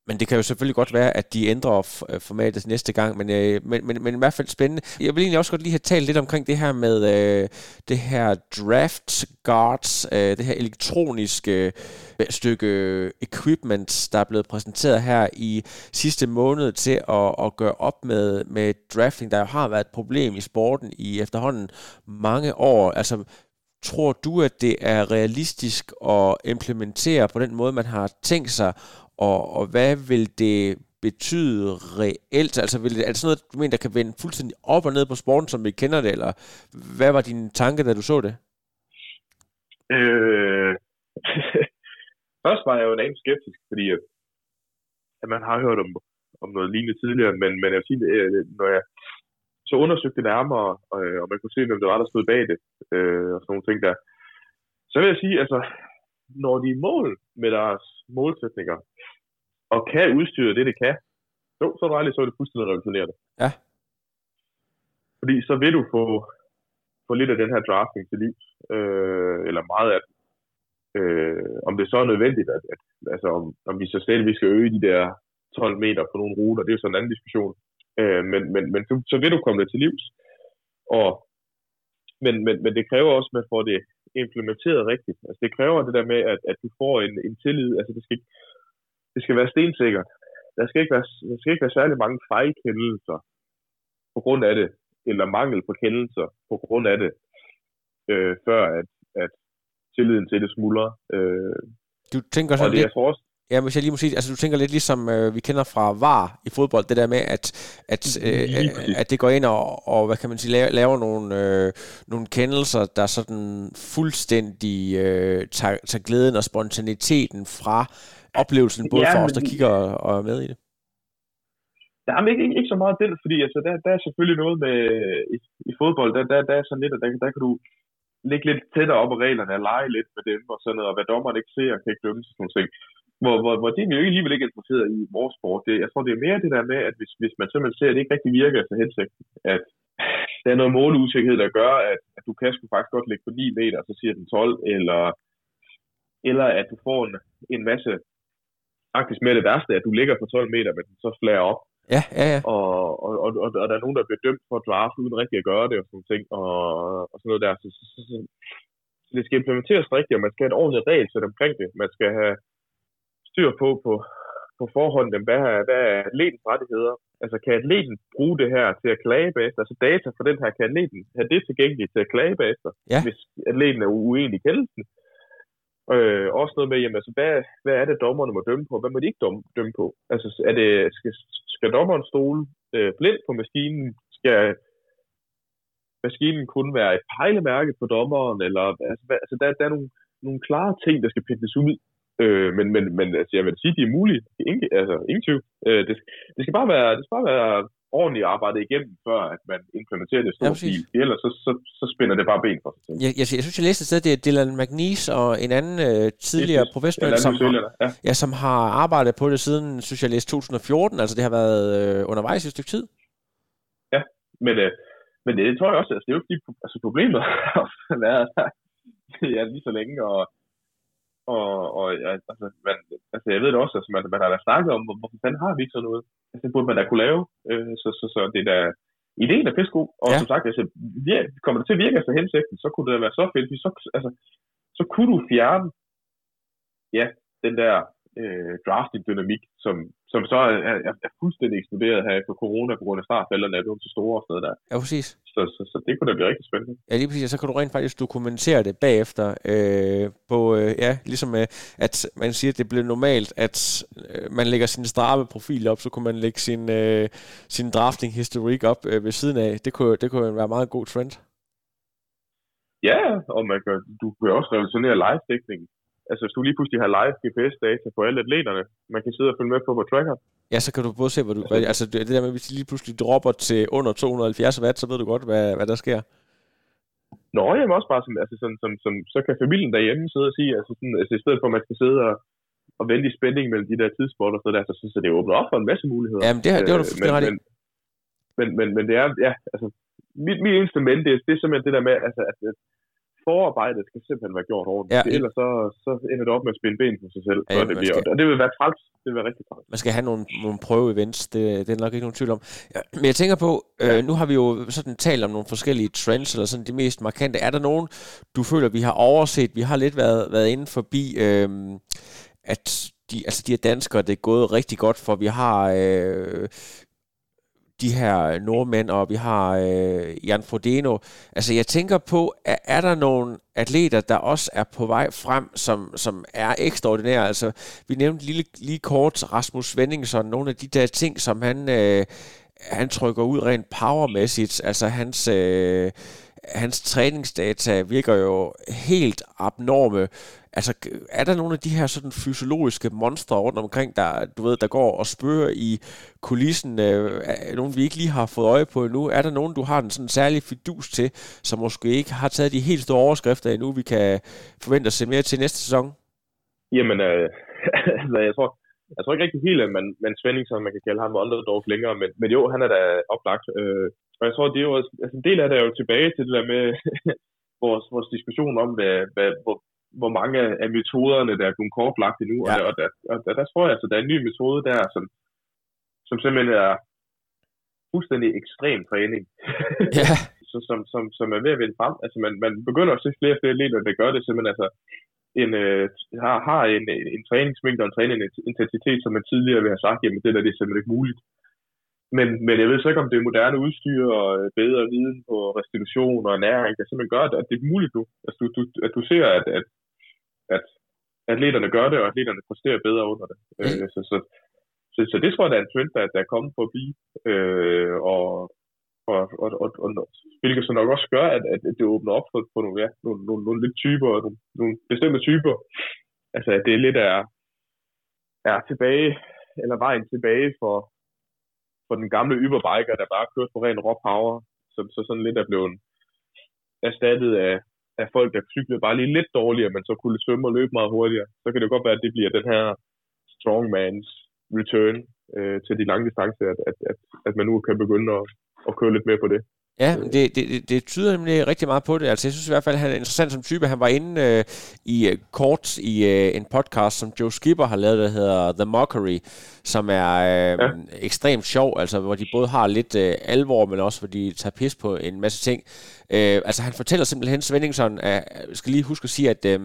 [SPEAKER 1] Men det kan jo selvfølgelig godt være, at de ændrer øh, formatet næste gang, men, øh, men, men, men i hvert fald spændende. Jeg vil egentlig også godt lige have talt lidt omkring det her med øh, det her draft guards, øh, det her elektroniske øh, stykke equipment, der er blevet præsenteret her i sidste måned til at, at gøre op med, med drafting, der jo har været et problem i sporten i efterhånden mange år. Altså, tror du, at det er realistisk at implementere på den måde, man har tænkt sig, og, og hvad vil det betyde reelt? Altså, vil det, er det sådan noget, du mener, der kan vende fuldstændig op og ned på sporten, som vi kender det, eller hvad var din tanke, da du så det?
[SPEAKER 2] Øh, først var jeg jo en anden skeptisk, fordi at, at man har hørt om, om noget lignende tidligere, men, men jeg vil sige, øh, når jeg så undersøgte det nærmere, og, øh, og man kunne se, hvem det var, der stod bag det, øh, og sådan nogle ting der, så vil jeg sige, altså, når de er mål med deres målsætninger, og kan udstyre det, det kan, så, så er det aldrig så er det fuldstændig revolutionerende.
[SPEAKER 1] Ja.
[SPEAKER 2] Fordi så vil du få, få lidt af den her drafting til liv, øh, eller meget af det. Øh, om det så er nødvendigt, at, at altså om, om vi så stadig vi skal øge de der 12 meter på nogle ruter, det er jo sådan en anden diskussion. Øh, men men, men så, så vil du komme det til livs. Og men, men, men det kræver også, at man får det implementeret rigtigt. Altså det kræver det der med, at, at du får en, en tillid. Altså det skal, det skal være stensikkert. Der skal, ikke være, der skal ikke være særlig mange fejlkendelser på grund af det, eller mangel på kendelser på grund af det, øh, før at, at tilliden til det smuldrer. Øh,
[SPEAKER 1] Du tænker
[SPEAKER 2] og
[SPEAKER 1] sådan
[SPEAKER 2] det,
[SPEAKER 1] lidt,
[SPEAKER 2] jeg også,
[SPEAKER 1] Ja, hvis jeg lige må sige, altså du tænker lidt ligesom øh, vi kender fra VAR i fodbold, det der med, at, at, øh, at det går ind og, og hvad kan man sige, laver, laver nogle, øh, nogle kendelser, der sådan fuldstændig øh, tager, tager glæden og spontaniteten fra oplevelsen, både
[SPEAKER 2] Ja,
[SPEAKER 1] for os, der kigger og, og er med i det.
[SPEAKER 2] Der er ikke, ikke, ikke så meget den, fordi altså, der, der er selvfølgelig noget med i, i fodbold, der, der, der er sådan lidt, at der, der kan du ligge lidt tættere op af reglerne og lege lidt med dem og sådan noget, og hvad dommeren ikke ser, kan ikke dømme sådan nogle ting. Hvor, hvor, hvor det er vi jo ikke alligevel ikke interesseret i vores sport. Det, jeg tror, det er mere det der med, at hvis, hvis man simpelthen ser, at det ikke rigtig virker efter hensigten, at der er noget måleusikkerhed, der gør, at, at du kan sgu faktisk godt ligge på 9 meter, og så siger den 12, eller, eller at du får en, en masse, faktisk med det værste, at du ligger på 12 meter, men den så flager op,
[SPEAKER 1] Ja, ja, ja.
[SPEAKER 2] og, og, og, og, og der er nogen, der bliver dømt for draft uden rigtig at gøre det og sådan ting, og, og sådan noget der. Så, så, så, så, det skal implementeres rigtigt, og man skal have et ordentligt regelsæt omkring det. Man skal have styr på på, på forhånd, jamen, hvad, er, hvad er atletens rettigheder? Altså kan atleten bruge det her til at klage bagefter? Altså data for den her, kan atleten have det tilgængeligt til at klage bagefter,
[SPEAKER 1] Ja.
[SPEAKER 2] hvis atleten er uenig i kendelsen? Øh, også noget med, jamen, altså, hvad, hvad er det, dommerne må dømme på? Hvad må de ikke dømme, dømme på? Altså, er det, skal, skal dommeren stole øh, blindt på maskinen? Skal maskinen kun være et pejlemærke på dommeren? Eller, altså, hvad, altså der, der er nogle, nogle klare ting, der skal pilles ud. Øh, men, men, men altså, jeg vil sige, de er mulige. Det er Ingen, altså, ingen tvivl. Øh, det, det, skal bare være, det skal bare være ordentligt arbejdet igennem, før at man implementerer det i
[SPEAKER 1] Ja,
[SPEAKER 2] stor
[SPEAKER 1] præcis.
[SPEAKER 2] stil. Ellers så, så, så spænder det bare ben for sig.
[SPEAKER 1] Jeg, jeg, jeg synes, jeg læste et sted, det er Dylan McNeese og en anden øh, tidligere
[SPEAKER 2] En
[SPEAKER 1] professionel, som,
[SPEAKER 2] ja.
[SPEAKER 1] ja, som har arbejdet på det siden, synes jeg, læste 2014. Altså det har været øh, undervejs i et stykke tid.
[SPEAKER 2] Men, øh, men det tror jeg også, altså, det er jo ikke altså, problemet har været der ja, lige så længe, og, og, og altså, man, altså, jeg ved det også, altså, man, man har da snakket om, hvor- hvorfor fanden har vi ikke sådan noget? Altså, det burde man da kunne lave, øh, så, så, så det er da, ideen er pissegod, og
[SPEAKER 1] Ja.
[SPEAKER 2] som sagt, altså, vir- kommer det til at virke efter hensigten, så kunne det da være så fedt, så, altså, så kunne du fjerne, ja, den der øh, drafting-dynamik, som, som så er, er, er fuldstændig eksploderet her efter corona, på grund af startfælderne er blevet så store og sådan noget der.
[SPEAKER 1] Ja, præcis.
[SPEAKER 2] Så, så, så det kunne da blive rigtig spændende.
[SPEAKER 1] Ja, lige præcis. Og så kan du rent faktisk dokumentere det bagefter. Øh, på, øh, ja, ligesom øh, at man siger, at det blev normalt, at øh, man lægger sin strappe profil op, så kunne man lægge sin, øh, sin drafting historik op øh, ved siden af. Det kunne, det kunne være en meget god trend.
[SPEAKER 2] Ja, og man kan, du kan også revolutionere live-dækningen. Altså hvis du lige pludselig har live GPS-data på alle atleterne, man kan sidde og følge med på på tracker.
[SPEAKER 1] Ja, så kan du både se, hvor du... Hvad, altså det der med, hvis de lige pludselig dropper til under 270 watt, så ved du godt, hvad, hvad der sker.
[SPEAKER 2] Nå, jamen også bare sådan, altså sådan, som, som, så kan familien derhjemme sidde og sige, altså, sådan, altså i stedet for at man skal sidde og, og vente i spænding mellem de der tidspunkter og sådan der, så synes jeg, det åbner op for en masse muligheder.
[SPEAKER 1] Jamen, det, har- det var du
[SPEAKER 2] Øh,
[SPEAKER 1] fuldstændig
[SPEAKER 2] men, men, men, men, men det er, ja, altså, mit, mit eneste men, det, er- det er simpelthen det der med, altså, at, at forarbejdet skal simpelthen være gjort ordentligt.
[SPEAKER 1] Ja,
[SPEAKER 2] Ja, ellers så, så ender det op med at spille ben for sig selv.
[SPEAKER 1] Ja,
[SPEAKER 2] Ja, det bliver,
[SPEAKER 1] skal-
[SPEAKER 2] og det vil være træls. Det vil være rigtig træls.
[SPEAKER 1] Man skal have nogle, nogle prøve-events, det, det er nok ikke nogen tvivl om. Ja, men jeg tænker på, øh, nu har vi jo sådan talt om nogle forskellige trends, eller sådan de mest markante. Er der nogen, du føler, vi har overset? Vi har lidt været, været inde forbi, øh, at de, altså de her danskere, det er gået rigtig godt for. Vi har øh, de her øh, nordmænd, og vi har øh, Jan Frodeno. Altså jeg tænker på, er, er der nogle atleter, der også er på vej frem, som, som er ekstraordinære? Altså vi nævnte lige, lige kort Rasmus Svendingsson, nogle af de der ting, som han, øh, han trykker ud rent powermæssigt. Altså hans, øh, hans træningsdata virker jo helt abnorme. Altså, er der nogle af de her sådan fysiologiske monstre rundt omkring, der, du ved, der går og spørger i kulissen, øh, nogen vi ikke lige har fået øje på endnu? Er der nogen, du har en sådan særlig fidus til, som måske ikke har taget de helt store overskrifter endnu, vi kan forvente at se mere til næste sæson?
[SPEAKER 2] Jamen, øh, altså, jeg tror, jeg tror ikke rigtig helt, at man, man Svending, som man kan kalde ham underdog længere, men, men jo, han er da oplagt. Øh, og jeg tror, det er jo, også- altså, en del af det er jo tilbage til det der med vores, vores diskussion om, hvad, hvad, hvor, hvor mange af metoderne, der er blevet kortlagt endnu.
[SPEAKER 1] Ja.
[SPEAKER 2] Og, der, og der, der, tror jeg, altså, der er en ny metode der, som, som simpelthen er fuldstændig ekstrem træning.
[SPEAKER 1] Ja,
[SPEAKER 2] så, som, som, som er ved at vinde frem. Altså man, man begynder at se flere og flere atleter, der gør det simpelthen altså en, øh, har, har en, en træningsmængde og en træningsintensitet, som man tidligere vil have sagt, jamen det der det er simpelthen ikke muligt. Men, men jeg ved så ikke, om det er moderne udstyr og øh, bedre viden på restitution og ernæring, der simpelthen gør, at det er muligt nu. Altså, du, du, at du ser, at, at, at atleterne gør det, og atleterne præsterer bedre under det. Øh, så, så, så, så det tror jeg, der er en trend, der, der er kommet for at blive. Øh, og, og, og, og, og, hvilket så nok også gør, at, at det åbner op for, for nogle, ja, nogle, nogle, nogle lidt typer, nogle, nogle bestemte typer. Altså, at det er lidt er, er tilbage, eller vejen tilbage for, for den gamle yberbiker, der bare kørte på ren raw power, så, så sådan lidt er blevet erstattet af, af folk, der cyklede bare lige lidt dårligere, men så kunne svømme og løbe meget hurtigere. Så kan det godt være, at det bliver den her strongmans return øh, til de lange distancer, at, at, at, at man nu kan begynde at, at køre lidt mere på det.
[SPEAKER 1] Ja, det, det, det tyder nemlig rigtig meget på det. Altså, jeg synes i hvert fald, at han er interessant som type. Han var inde øh, i uh, kort i uh, en podcast, som Joe Skipper har lavet, der hedder The Mockery, som er øh, ja. ekstremt sjov, altså hvor de både har lidt øh, alvor, men også hvor de tager pis på en masse ting. Øh, altså han fortæller simpelthen Svendingson, at, jeg skal lige huske at sige, at... Øh,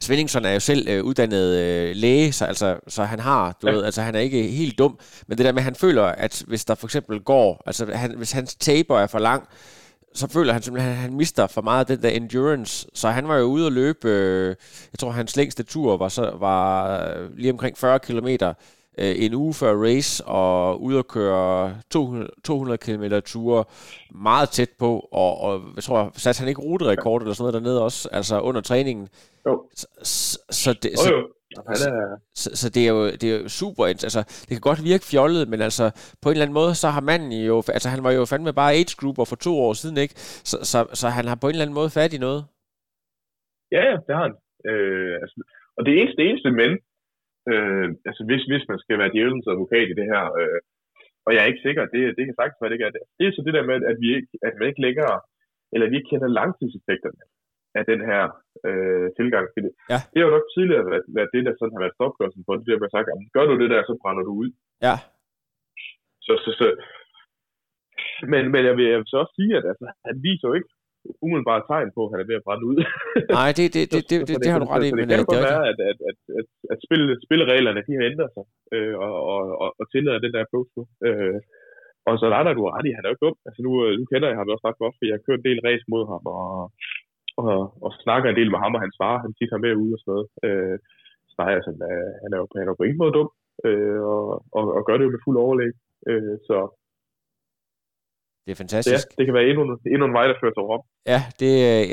[SPEAKER 1] Svendingson er jo selv øh, uddannet øh, læge, så, altså, så han har, du ja. ved, altså han er ikke helt dum, men det der med, at han føler, at hvis der for eksempel går, altså han, hvis hans taper er for lang, så føler han simpelthen, at han mister for meget af den der endurance. Så han var jo ude og løbe, øh, jeg tror hans længste tur var, så, var øh, lige omkring 40 kilometer, øh, en uge før race og ud og køre 200, 200 km ture meget tæt på, og, og jeg tror, satte han ikke ruterekord eller sådan noget dernede også, altså under træningen.
[SPEAKER 2] Jo.
[SPEAKER 1] Så, så, det, så, jo, jo. Så, så, så det er jo det er jo super, altså det kan godt virke fjollet, men altså på en eller anden måde, så har manden jo, altså han var jo fandme bare age grouper for to år siden, ikke? Så, så, så han har på en eller anden måde fat i noget.
[SPEAKER 2] Ja, ja, det har han. Øh, altså, og det eneste, det eneste men, Øh, altså hvis, hvis man skal være djævelens advokat i det her, øh, og jeg er ikke sikker, det, det kan sagtens være, det ikke er det. Det er så det der med, at vi ikke, at man ikke længere, eller vi ikke kender langtidseffekterne af den her øh, tilgang. Det, ja. det har jo nok tidligere været, været det, der sådan har været stopklodsen for det, der har sagt, at gør du det der, så brænder du ud.
[SPEAKER 1] Ja.
[SPEAKER 2] Så, så, så, men, men jeg, vil, jeg vil så også sige, at altså, han viser jo ikke umiddelbart tegn på, at han er ved at brænde ud.
[SPEAKER 1] Nej, det, det, det, det, det, det har du ret i.
[SPEAKER 2] Men det kan godt være, at, at, at, at, at spille, spillereglerne de har ændret sig, øh, og, og, og, og tillader den der approach nu. Øh, og så er der, du har ret i, han er jo ikke dum. Altså nu, øh, nu kender jeg ham også ret godt, for jeg har kørt en del race mod ham, og, og, og snakker en del med ham og hans far. Han tit har med ude og sådan noget. Øh, så nej, altså, han er jo, han er jo på ingen måde dum, øh, og, og, og gør det jo med fuld overlæg. Øh, så
[SPEAKER 1] det er fantastisk.
[SPEAKER 2] Ja, det kan være endnu, endnu en vej, der fører til Rom.
[SPEAKER 1] Ja, det,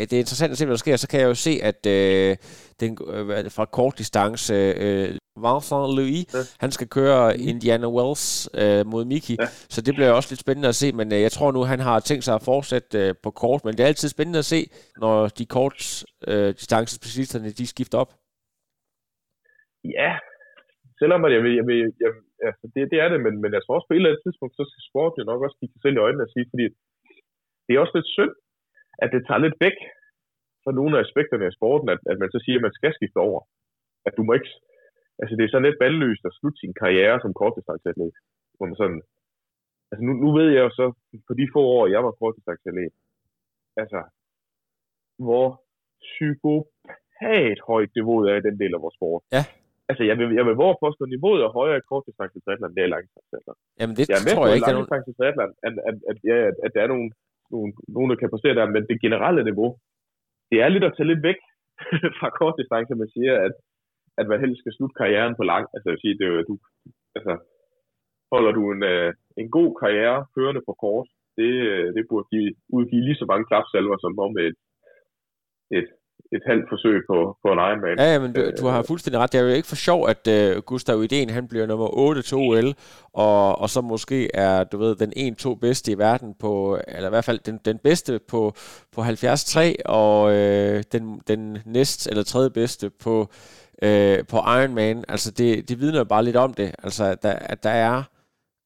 [SPEAKER 1] det er interessant at se, hvad der sker. Så kan jeg jo se, at øh, den, øh, fra kort distance, øh, Vincent Louis, ja. han skal køre Indiana Wells øh, mod Miki. Ja. Så det bliver også lidt spændende at se. Men øh, jeg tror nu, han har tænkt sig at fortsætte øh, på kort. Men det er altid spændende at se, når de kort øh, distance specialisterne, de skifter op.
[SPEAKER 2] Ja, selvom jeg vil, jeg vil, jeg, altså det, det er det, men, men jeg tror også på et eller andet tidspunkt, så skal sport jo nok også kigge sig selv i øjnene og sige, fordi det er også lidt synd, at det tager lidt væk fra nogle af aspekterne af sporten, at, at man så siger, at man skal skifte over. At du må ikke, altså det er sådan lidt bandløst at slutte sin karriere som kortdistanceatlet. Hvor man sådan, altså nu, nu ved jeg jo så, på de få år, jeg var kortdistanceatlet, altså, hvor psykopat højt niveauet er i den del af vores sport.
[SPEAKER 1] Ja
[SPEAKER 2] altså, jeg vil, jeg vil våge påstå, at niveauet er højere i kortdistance triathlon, end det er i langdistance
[SPEAKER 1] Jamen, det jeg er med tror jeg ikke,
[SPEAKER 2] er triathlon, at, at, at, ja, at, at der er nogle, nogle, nogle, der kan præstere der, men det generelle niveau, det er lidt at tage lidt væk fra kortdistance, man siger, at, at man helst skal slutte karrieren på lang. Altså, jeg vil sige, det er jo, du, altså, holder du en, øh, en god karriere førende på kort, det, øh, det burde give, udgive lige så mange klapsalver som om et, et et halvt forsøg på, på en Ironman.
[SPEAKER 1] Ja, ja, men du, du har fuldstændig ret. Det er jo ikke for sjov, at uh, Gustav Idén, han bliver nummer 8 til OL, og, og så måske er, du ved, den 1-2 bedste i verden på, eller i hvert fald den, den bedste på, på 73, og uh, den, den næst eller tredje bedste på, uh, på Ironman. Altså, det, det vidner bare lidt om det. Altså, at der, at der er,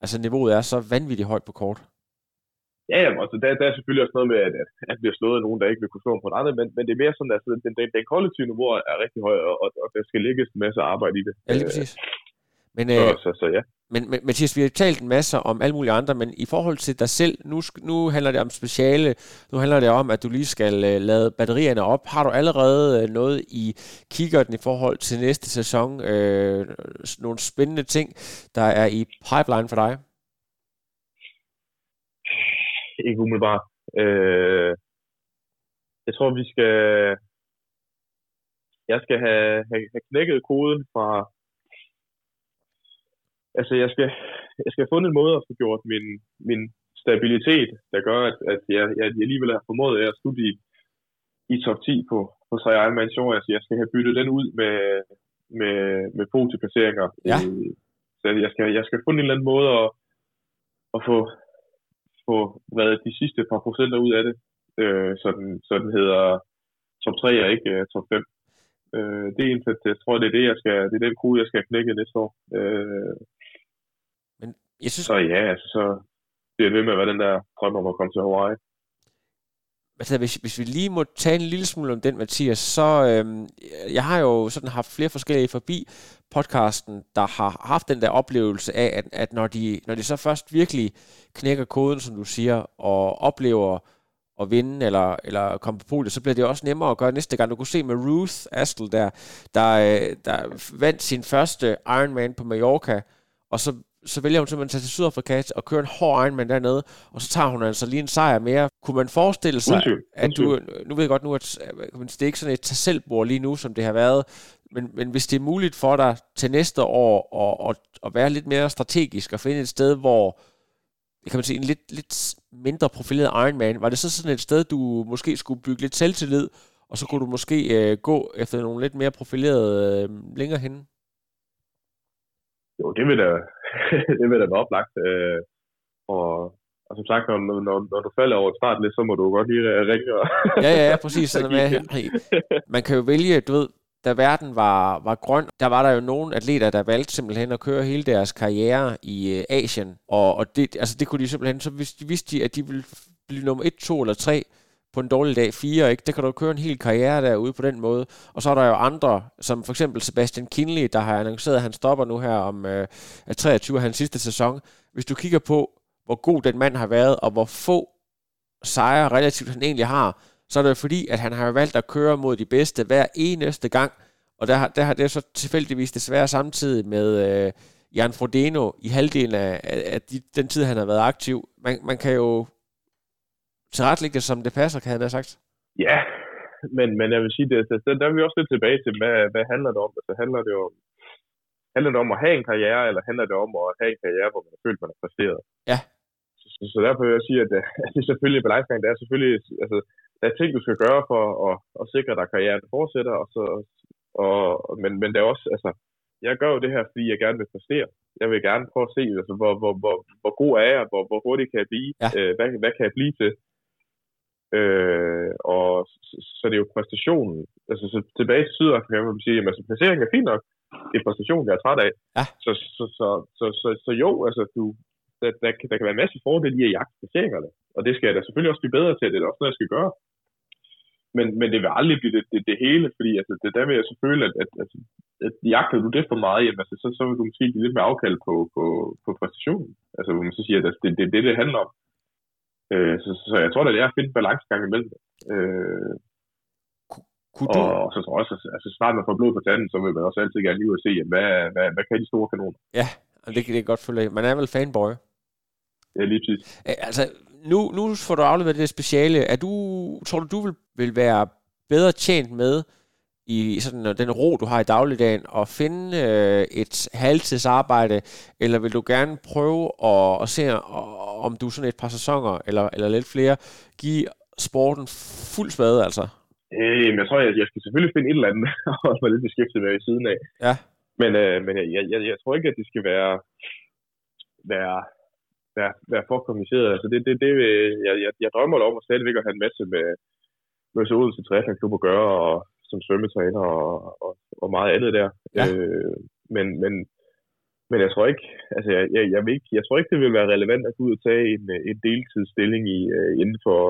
[SPEAKER 1] altså niveauet er så vanvittigt højt på kort.
[SPEAKER 2] Ja, jamen, altså, der, der er selvfølgelig også noget med, at, at, at bliver slået af nogen, der ikke vil kunne slå på en anden, men, men det er mere sådan, at altså, den, den, den kollektive niveau er rigtig høj, og, og der skal lægges en masse arbejde i det.
[SPEAKER 1] Ja, lige præcis.
[SPEAKER 2] Men, så, øh, så, så, ja.
[SPEAKER 1] men, men Mathias, vi har talt en masse om alle mulige andre, men i forhold til dig selv, nu, nu handler det om speciale, nu handler det om, at du lige skal uh, lade batterierne op. Har du allerede uh, noget i kikkerten i forhold til næste sæson? Uh, nogle spændende ting, der er i pipeline for dig?
[SPEAKER 2] Ikke umiddelbart. Uh, jeg tror, vi skal... Jeg skal have, have, have knækket koden fra altså jeg skal, jeg skal have fundet en måde at få gjort min, min stabilitet, der gør, at, at jeg, jeg, alligevel har formået at slutte i, i top 10 på, på tre Ironman Show. Altså jeg skal have byttet den ud med, med, med podieplaceringer.
[SPEAKER 1] Ja.
[SPEAKER 2] Så jeg skal, jeg skal finde en eller anden måde at, at få, få reddet de sidste par procenter ud af det, øh, så, den, så den hedder top 3 og ikke uh, top 5. Øh, det er en, jeg tror, det er det, jeg skal, det er den kode, jeg skal knække næste år. Øh,
[SPEAKER 1] jeg synes...
[SPEAKER 2] Så ja, altså, så bliver det ved med at være den der drøm om at komme til Hawaii.
[SPEAKER 1] Altså, hvis, hvis vi lige må tage en lille smule om den, Mathias, så øh, jeg har jo sådan haft flere forskellige forbi podcasten, der har haft den der oplevelse af, at, at når, de, når de så først virkelig knækker koden, som du siger, og oplever at vinde eller, eller komme på podiet, så bliver det også nemmere at gøre næste gang. Du kunne se med Ruth Astle der, der, øh, der vandt sin første Ironman på Mallorca, og så så vælger hun simpelthen at tage til Sydafrika og køre en hård Ironman dernede, og så tager hun altså lige en sejr mere. Kunne man forestille sig,
[SPEAKER 2] undskyld,
[SPEAKER 1] at du, nu ved jeg godt nu, at det er ikke sådan et tag lige nu, som det har været, men, men hvis det er muligt for dig til næste år at, at, at være lidt mere strategisk og finde et sted, hvor kan man sige, en lidt, lidt mindre profileret Ironman, var det så sådan et sted, du måske skulle bygge lidt selvtillid, og så kunne du måske øh, gå efter nogle lidt mere profilerede øh, længere henne?
[SPEAKER 2] Jo, det vil da, det vil da være oplagt. Øh, og, og som sagt, når, når, når du falder over et start lidt, så må du godt lige ringe. Og
[SPEAKER 1] ja, ja, ja, præcis. Sådan med, man kan jo vælge, du ved, da verden var, var grøn, der var der jo nogle atleter, der valgte simpelthen at køre hele deres karriere i øh, Asien. Og, og det, altså det kunne de simpelthen, så vidste, vidste de, at de ville blive nummer 1, 2 eller 3 på en dårlig dag fire, ikke? Det kan du køre en hel karriere derude på den måde. Og så er der jo andre, som for eksempel Sebastian Kinley, der har annonceret, at han stopper nu her om øh, 23 hans sidste sæson. Hvis du kigger på, hvor god den mand har været, og hvor få sejre relativt han egentlig har, så er det jo fordi, at han har valgt at køre mod de bedste hver eneste gang. Og der, der har det så tilfældigvis desværre samtidig med øh, Jan Frodeno i halvdelen af, af de, den tid, han har været aktiv. Man, man kan jo tilrettelægge det, som det passer, kan han have sagt.
[SPEAKER 2] Ja, men, men jeg vil sige, det, det, der er vi også lidt tilbage til, hvad, hvad handler det om? Altså, handler det om, handler det om at have en karriere, eller handler det om at have en karriere, hvor man har følt, man har præsteret?
[SPEAKER 1] Ja.
[SPEAKER 2] Så, så, så derfor vil jeg sige, at, at det er selvfølgelig balancegang. Det er selvfølgelig, altså, der er ting, du skal gøre for at, at sikre dig, at karrieren fortsætter, og så, og, men, men det er også, altså, jeg gør jo det her, fordi jeg gerne vil præstere. Jeg vil gerne prøve at se, altså, hvor, hvor, hvor, hvor god er jeg, hvor, hvor hurtigt kan jeg blive, ja. øh, hvad, hvad kan jeg blive til. Øh, og så, så det er jo præstationen. Altså så tilbage til Sydafrika, kan man sige, at altså, placeringen er fint nok. Det er præstationen, jeg er træt af.
[SPEAKER 1] Ja.
[SPEAKER 2] Så, så, så, så, så, så, jo, altså du, der, der, der kan være en masse fordele i at jagte placeringerne. Og det skal jeg da selvfølgelig også blive bedre til. Det er også noget, jeg skal gøre. Men, men det vil aldrig blive det, det, det hele, fordi altså, det, der vil jeg så føle, at, at, at, at jagter du det for meget, jamen, altså, så, så vil du måske give lidt mere afkald på, på, på præstationen. Altså, hvor man så siger, at det er det, det, det handler om. Øh, så, så jeg tror, det er at finde balancegang imellem det. Øh, Kunne du... og, så tror jeg også, at altså, snart man får blod på tanden, så vil man også altid gerne lige ud og se, jamen, hvad, hvad, hvad kan de store kanoner?
[SPEAKER 1] Ja, det kan det godt følge. Man er vel fanboy?
[SPEAKER 2] Ja, lige præcis.
[SPEAKER 1] Altså, nu, nu får du afleveret det speciale. Er du, tror du, du vil, vil være bedre tjent med i sådan den ro, du har i dagligdagen, og finde øh, et halvtidsarbejde, eller vil du gerne prøve at, at se, om du sådan et par sæsoner, eller, eller lidt flere, give sporten fuld spade, altså?
[SPEAKER 2] Øh, jeg tror, jeg, jeg skal selvfølgelig finde et eller andet, og mig lidt beskæftiget med i siden af.
[SPEAKER 1] Ja.
[SPEAKER 2] Men, øh, men jeg, jeg, jeg, tror ikke, at det skal være, være, være, være for kompliceret. Altså det, det, det, jeg, jeg, jeg drømmer om at stadigvæk at have en masse med, med så Odense Triathlon at gøre, og som svømmetræner og, og, og meget andet der.
[SPEAKER 1] Ja.
[SPEAKER 2] Øh, men, men, men jeg tror ikke, altså jeg, jeg, jeg, vil ikke, jeg tror ikke, det vil være relevant at gå ud og tage en, en deltidsstilling i, uh, inden for,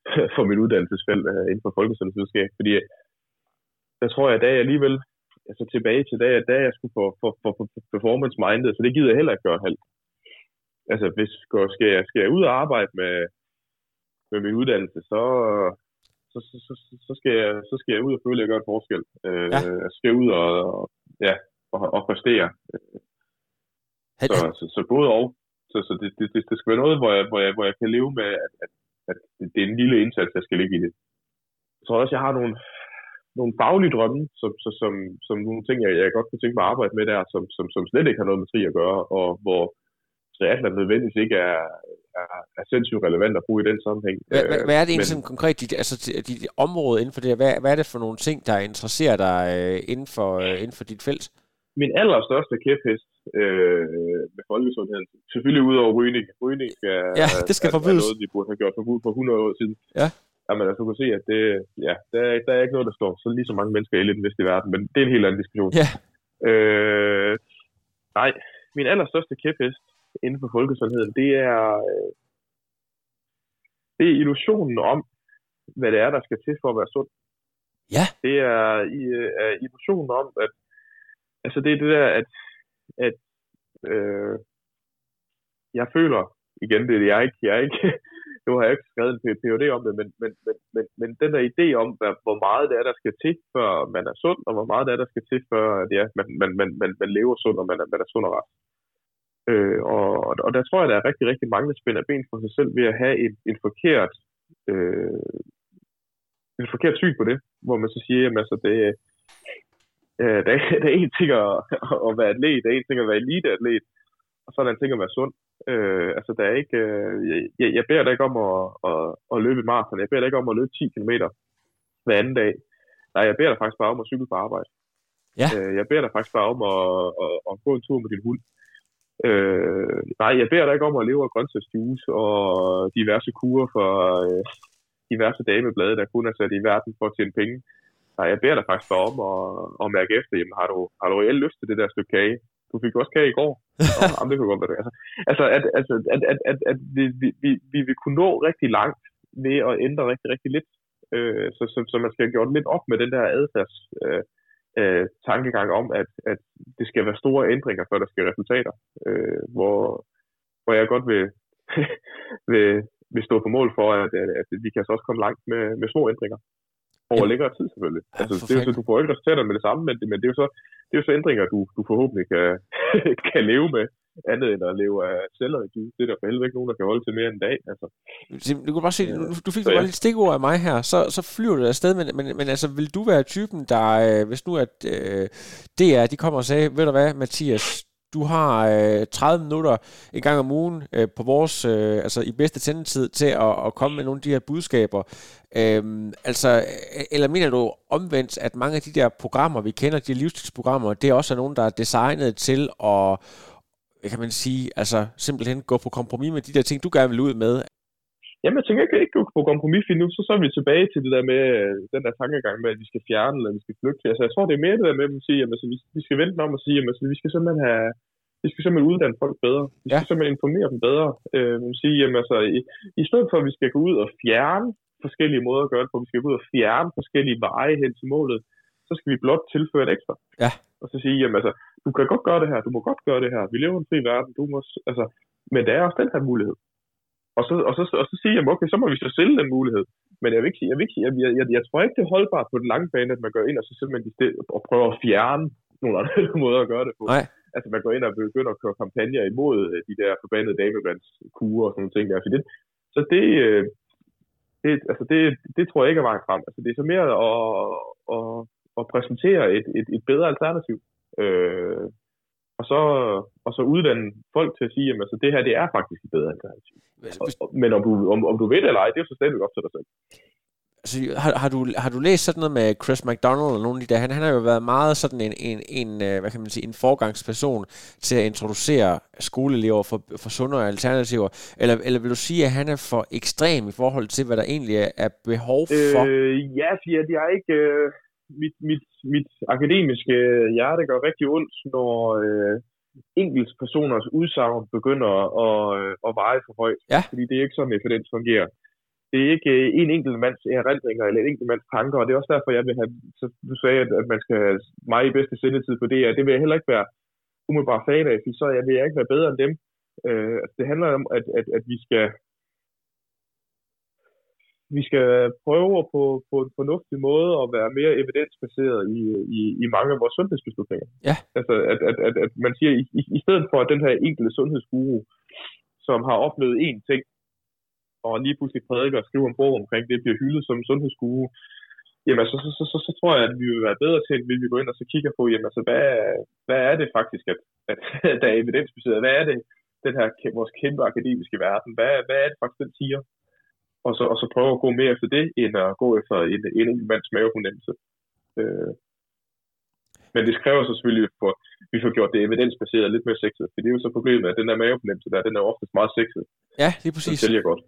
[SPEAKER 2] for mit uddannelsesfelt uh, inden for folkesundhedsvidenskab, fordi der tror jeg, at jeg alligevel altså tilbage til da, da jeg skulle få, få, få, få performance minded, så det gider jeg heller ikke gøre halvt. Altså, hvis skal jeg, skal jeg ud og arbejde med, med min uddannelse, så, så, så, så, så, skal jeg, så skal jeg ud og føle, at jeg gør en forskel. Øh, ja. Jeg skal ud og, ja, og, og præstere. Så, så, så både og. Så, så det, det, det, skal være noget, hvor jeg, hvor jeg, hvor jeg kan leve med, at, at, at det er en lille indsats, jeg skal ligge i det. Så også, jeg har nogle, nogle faglige drømme, som, som, som, som nogle ting, jeg, jeg godt kunne tænke mig at arbejde med der, som, som, som slet ikke har noget med tri at gøre, og hvor triathlon nødvendigvis ikke er, er, er sindssygt relevant at bruge i den sammenhæng.
[SPEAKER 1] Hvad, hvad, hvad er det egentlig sådan konkret, dit, altså dit område inden for det Hvad, hvad er det for nogle ting, der interesserer dig øh, inden, for, øh, inden for dit felt?
[SPEAKER 2] Min allerstørste kæphest øh, med folkesundheden, selvfølgelig ud over rygning. Rygning skal,
[SPEAKER 1] ja, det skal forbydes.
[SPEAKER 2] er noget, de burde have gjort forbudt for 100 år siden.
[SPEAKER 1] Ja.
[SPEAKER 2] Jamen, altså, du kan se, at det, ja, der, er, der er ikke noget, der står så lige så mange mennesker i den vestlige verden, men det er en helt anden diskussion.
[SPEAKER 1] Ja.
[SPEAKER 2] Øh, nej, min allerstørste kæphest inden for folkesundheden, det er, øh, det er illusionen om, hvad det er, der skal til for at være sund.
[SPEAKER 1] Ja.
[SPEAKER 2] Det er, øh, er illusionen om, at altså det er det der, at, at øh, jeg føler, igen, det er jeg ikke, jeg er ikke, nu har jeg ikke skrevet en PhD om det, men, men, men, men, men den der idé om, hvad, hvor meget det er, der skal til, før man er sund, og hvor meget det er, der skal til, før at, ja, man, man, man, man, man lever sund, og man er, man er sund og ret. Øh, og, og der tror jeg, der er rigtig, rigtig mange, der spænder ben for sig selv ved at have en, en forkert øh, en forkert syn på det, hvor man så siger, at altså, det, øh, der, der er en ting at, at være atlet, der er en ting at være eliteatlet, og så er der en ting at være sund. Øh, altså, der er ikke, øh, jeg, jeg beder dig ikke om at, at, at løbe et maraton, jeg beder dig ikke om at løbe 10 km hver anden dag. Nej, jeg beder dig faktisk bare om at cykle på arbejde.
[SPEAKER 1] Ja.
[SPEAKER 2] Øh, jeg beder dig faktisk bare om at, at, at gå en tur med din hund. Øh, nej, jeg beder dig ikke om at leve af grøntsagsjuice og diverse kurer for øh, diverse dameblade, der kun er sat i verden for at tjene penge. Nej, jeg beder dig faktisk bare om at, at mærke efter, jamen, har du, har du reelt lyst til det der stykke kage? Du fik også kage i går. Nå, jamen, det kunne godt være det. Altså, altså at, altså, at, at, at, at vi, vi, vi, vi vil kunne nå rigtig langt ved at ændre rigtig, rigtig lidt. Øh, så, så, så man skal have gjort lidt op med den der adfærds øh, øh, tankegang om, at, at det skal være store ændringer, før der skal resultater. Øh, hvor, hvor jeg godt vil, vil, vil stå på mål for, at, at, at vi kan så også komme langt med, med små ændringer. Over ja. længere tid selvfølgelig. Ja, altså, det er jo så, du får ikke resultater med det samme, men, men det, er jo så, det er jo så ændringer, du, du forhåbentlig kan, kan leve med andet end at leve af selleri. Det er der for helvede ikke nogen, der kan holde til mere end en dag. Altså.
[SPEAKER 1] Du kan bare se, du, du fik så, ja. bare lidt stikord af mig her, så, så flyver du afsted, men, men, men altså, vil du være typen, der, øh, hvis nu at øh, DR, de kommer og sagde, ved du hvad, Mathias, du har øh, 30 minutter en gang om ugen øh, på vores, øh, altså i bedste sendetid, til at, at komme med nogle af de her budskaber. Øhm, altså, øh, altså, eller mener du omvendt, at mange af de der programmer, vi kender, de livsstilsprogrammer, det er også nogen, der er designet til at, kan man sige, altså simpelthen gå på kompromis med de der ting, du gerne vil ud med?
[SPEAKER 2] Jamen, jeg tænker ikke, ikke gå på kompromis nu, så så er vi tilbage til det der med, øh, den der tankegang med, at vi skal fjerne, eller vi skal flygte. Altså, jeg tror, det er mere det der med at sige, at altså, vi, vi skal vente om og sige, at altså, vi skal simpelthen have, vi skal simpelthen uddanne folk bedre. Vi skal ja. simpelthen informere dem bedre. Øh, sige, jamen, altså, i, i stedet for, at vi skal gå ud og fjerne forskellige måder at gøre det på, vi skal gå ud og fjerne forskellige veje hen til målet, så skal vi blot tilføre et ekstra.
[SPEAKER 1] Ja.
[SPEAKER 2] Og så sige, jamen altså, du kan godt gøre det her, du må godt gøre det her, vi lever i en fri verden, du må, altså, men der er også den her mulighed. Og så, og så, og så sige, jamen okay, så må vi så sælge den mulighed. Men jeg, vil ikke, jeg, vil ikke, jeg, jeg, jeg, jeg tror ikke, det er holdbart på den lange bane, at man går ind og så simpelthen og prøver at fjerne nogle andre måder at gøre det på.
[SPEAKER 1] Nej.
[SPEAKER 2] Altså man går ind og begynder at køre kampagner imod øh, de der forbandede damebandskurer og sådan nogle ting der. Så det, så det, øh, det, altså det, det tror jeg ikke er vejen frem. Altså det er så mere at, at, at præsentere et, et, et bedre alternativ. Øh, og så, og så uddanne folk til at sige, at altså, det her det er faktisk et bedre alternativ. Men om du, om, om du ved det eller ej, det er jo så stadigvæk op til dig selv.
[SPEAKER 1] Altså, har, har, du, har du læst sådan noget med Chris McDonald eller nogen af de der? Han, han har jo været meget sådan en, en, en, øh, hvad kan man sige, en forgangsperson til at introducere skoleelever for, for sundere alternativer. Eller, eller vil du sige, at han er for ekstrem i forhold til, hvad der egentlig er behov for?
[SPEAKER 2] Øh, ja, fordi jeg er ikke... Øh, mit, mit, mit akademiske hjerte gør rigtig ondt, når øh, enkeltpersoners udsagn begynder at, øh, at veje for højt.
[SPEAKER 1] Ja.
[SPEAKER 2] Fordi det er ikke sådan, evidens fungerer. det er ikke øh, en enkelt mands erindringer eller en enkelt mands tanker, og det er også derfor, jeg vil have, så du sagde, at, at man skal have mig i bedste sendetid på det, og det vil jeg heller ikke være umiddelbart fan af, for så jeg vil jeg ikke være bedre end dem. Øh, det handler om, at, at, at vi skal vi skal prøve på, på en fornuftig måde at være mere evidensbaseret i, i, i mange af vores sundhedsbeslutninger.
[SPEAKER 1] Ja.
[SPEAKER 2] Altså, at, at, at, at man siger, i, i stedet for at den her enkelte sundhedsguru, som har oplevet én ting, og lige pludselig prædiker og skriver en bog omkring det, bliver hyldet som sundhedsguru, jamen så, så, så, så, så tror jeg, at vi vil være bedre til, at vi vil gå ind og så kigger på, jamen altså, hvad, hvad er det faktisk, at, at der er evidensbaseret? Hvad er det, den her vores kæmpe akademiske verden, hvad, hvad er det faktisk, den siger? Og så, og så prøve at gå mere efter det, end at gå efter en, en enkelt mands mavefornemmelse. Øh. Men det kræver så selvfølgelig, at vi får gjort det evidensbaseret lidt mere sexet. For det er jo så problemet, at den der mavefornemmelse der, den er oftest meget sexet.
[SPEAKER 1] Ja, lige præcis.
[SPEAKER 2] Den sælger godt.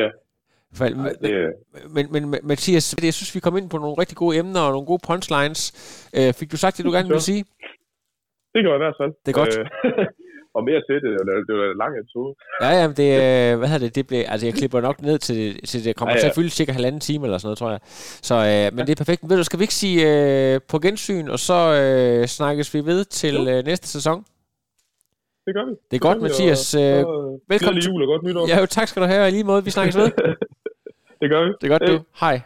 [SPEAKER 2] Ja.
[SPEAKER 1] Fald,
[SPEAKER 2] det,
[SPEAKER 1] men, men, men Mathias, jeg synes, vi kom ind på nogle rigtig gode emner og nogle gode punchlines. Øh, fik du sagt det, du gerne ville sige?
[SPEAKER 2] Det gør jeg i hvert fald.
[SPEAKER 1] Det er godt.
[SPEAKER 2] Øh, og mere til det, det var en lang episode.
[SPEAKER 1] Ja, ja, det, øh, hvad hedder det, det blev, altså jeg klipper nok ned til, til det kommer ja, ja. til at fylde cirka halvanden time eller sådan noget, tror jeg. Så, øh, men det er perfekt. Ved du, skal vi ikke sige øh, på gensyn, og så øh, snakkes vi ved til øh, næste sæson?
[SPEAKER 2] Det gør vi.
[SPEAKER 1] Det er godt, Mathias. Øh,
[SPEAKER 2] velkommen til jul og godt nytår.
[SPEAKER 1] Ja, jo, tak skal du have, i lige måde. Vi snakkes ved.
[SPEAKER 2] det gør vi.
[SPEAKER 1] Det er godt, hey. du. Hej.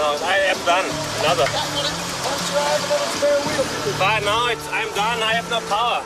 [SPEAKER 3] No, I am done. Another. But no, it's, I'm done. I have no power.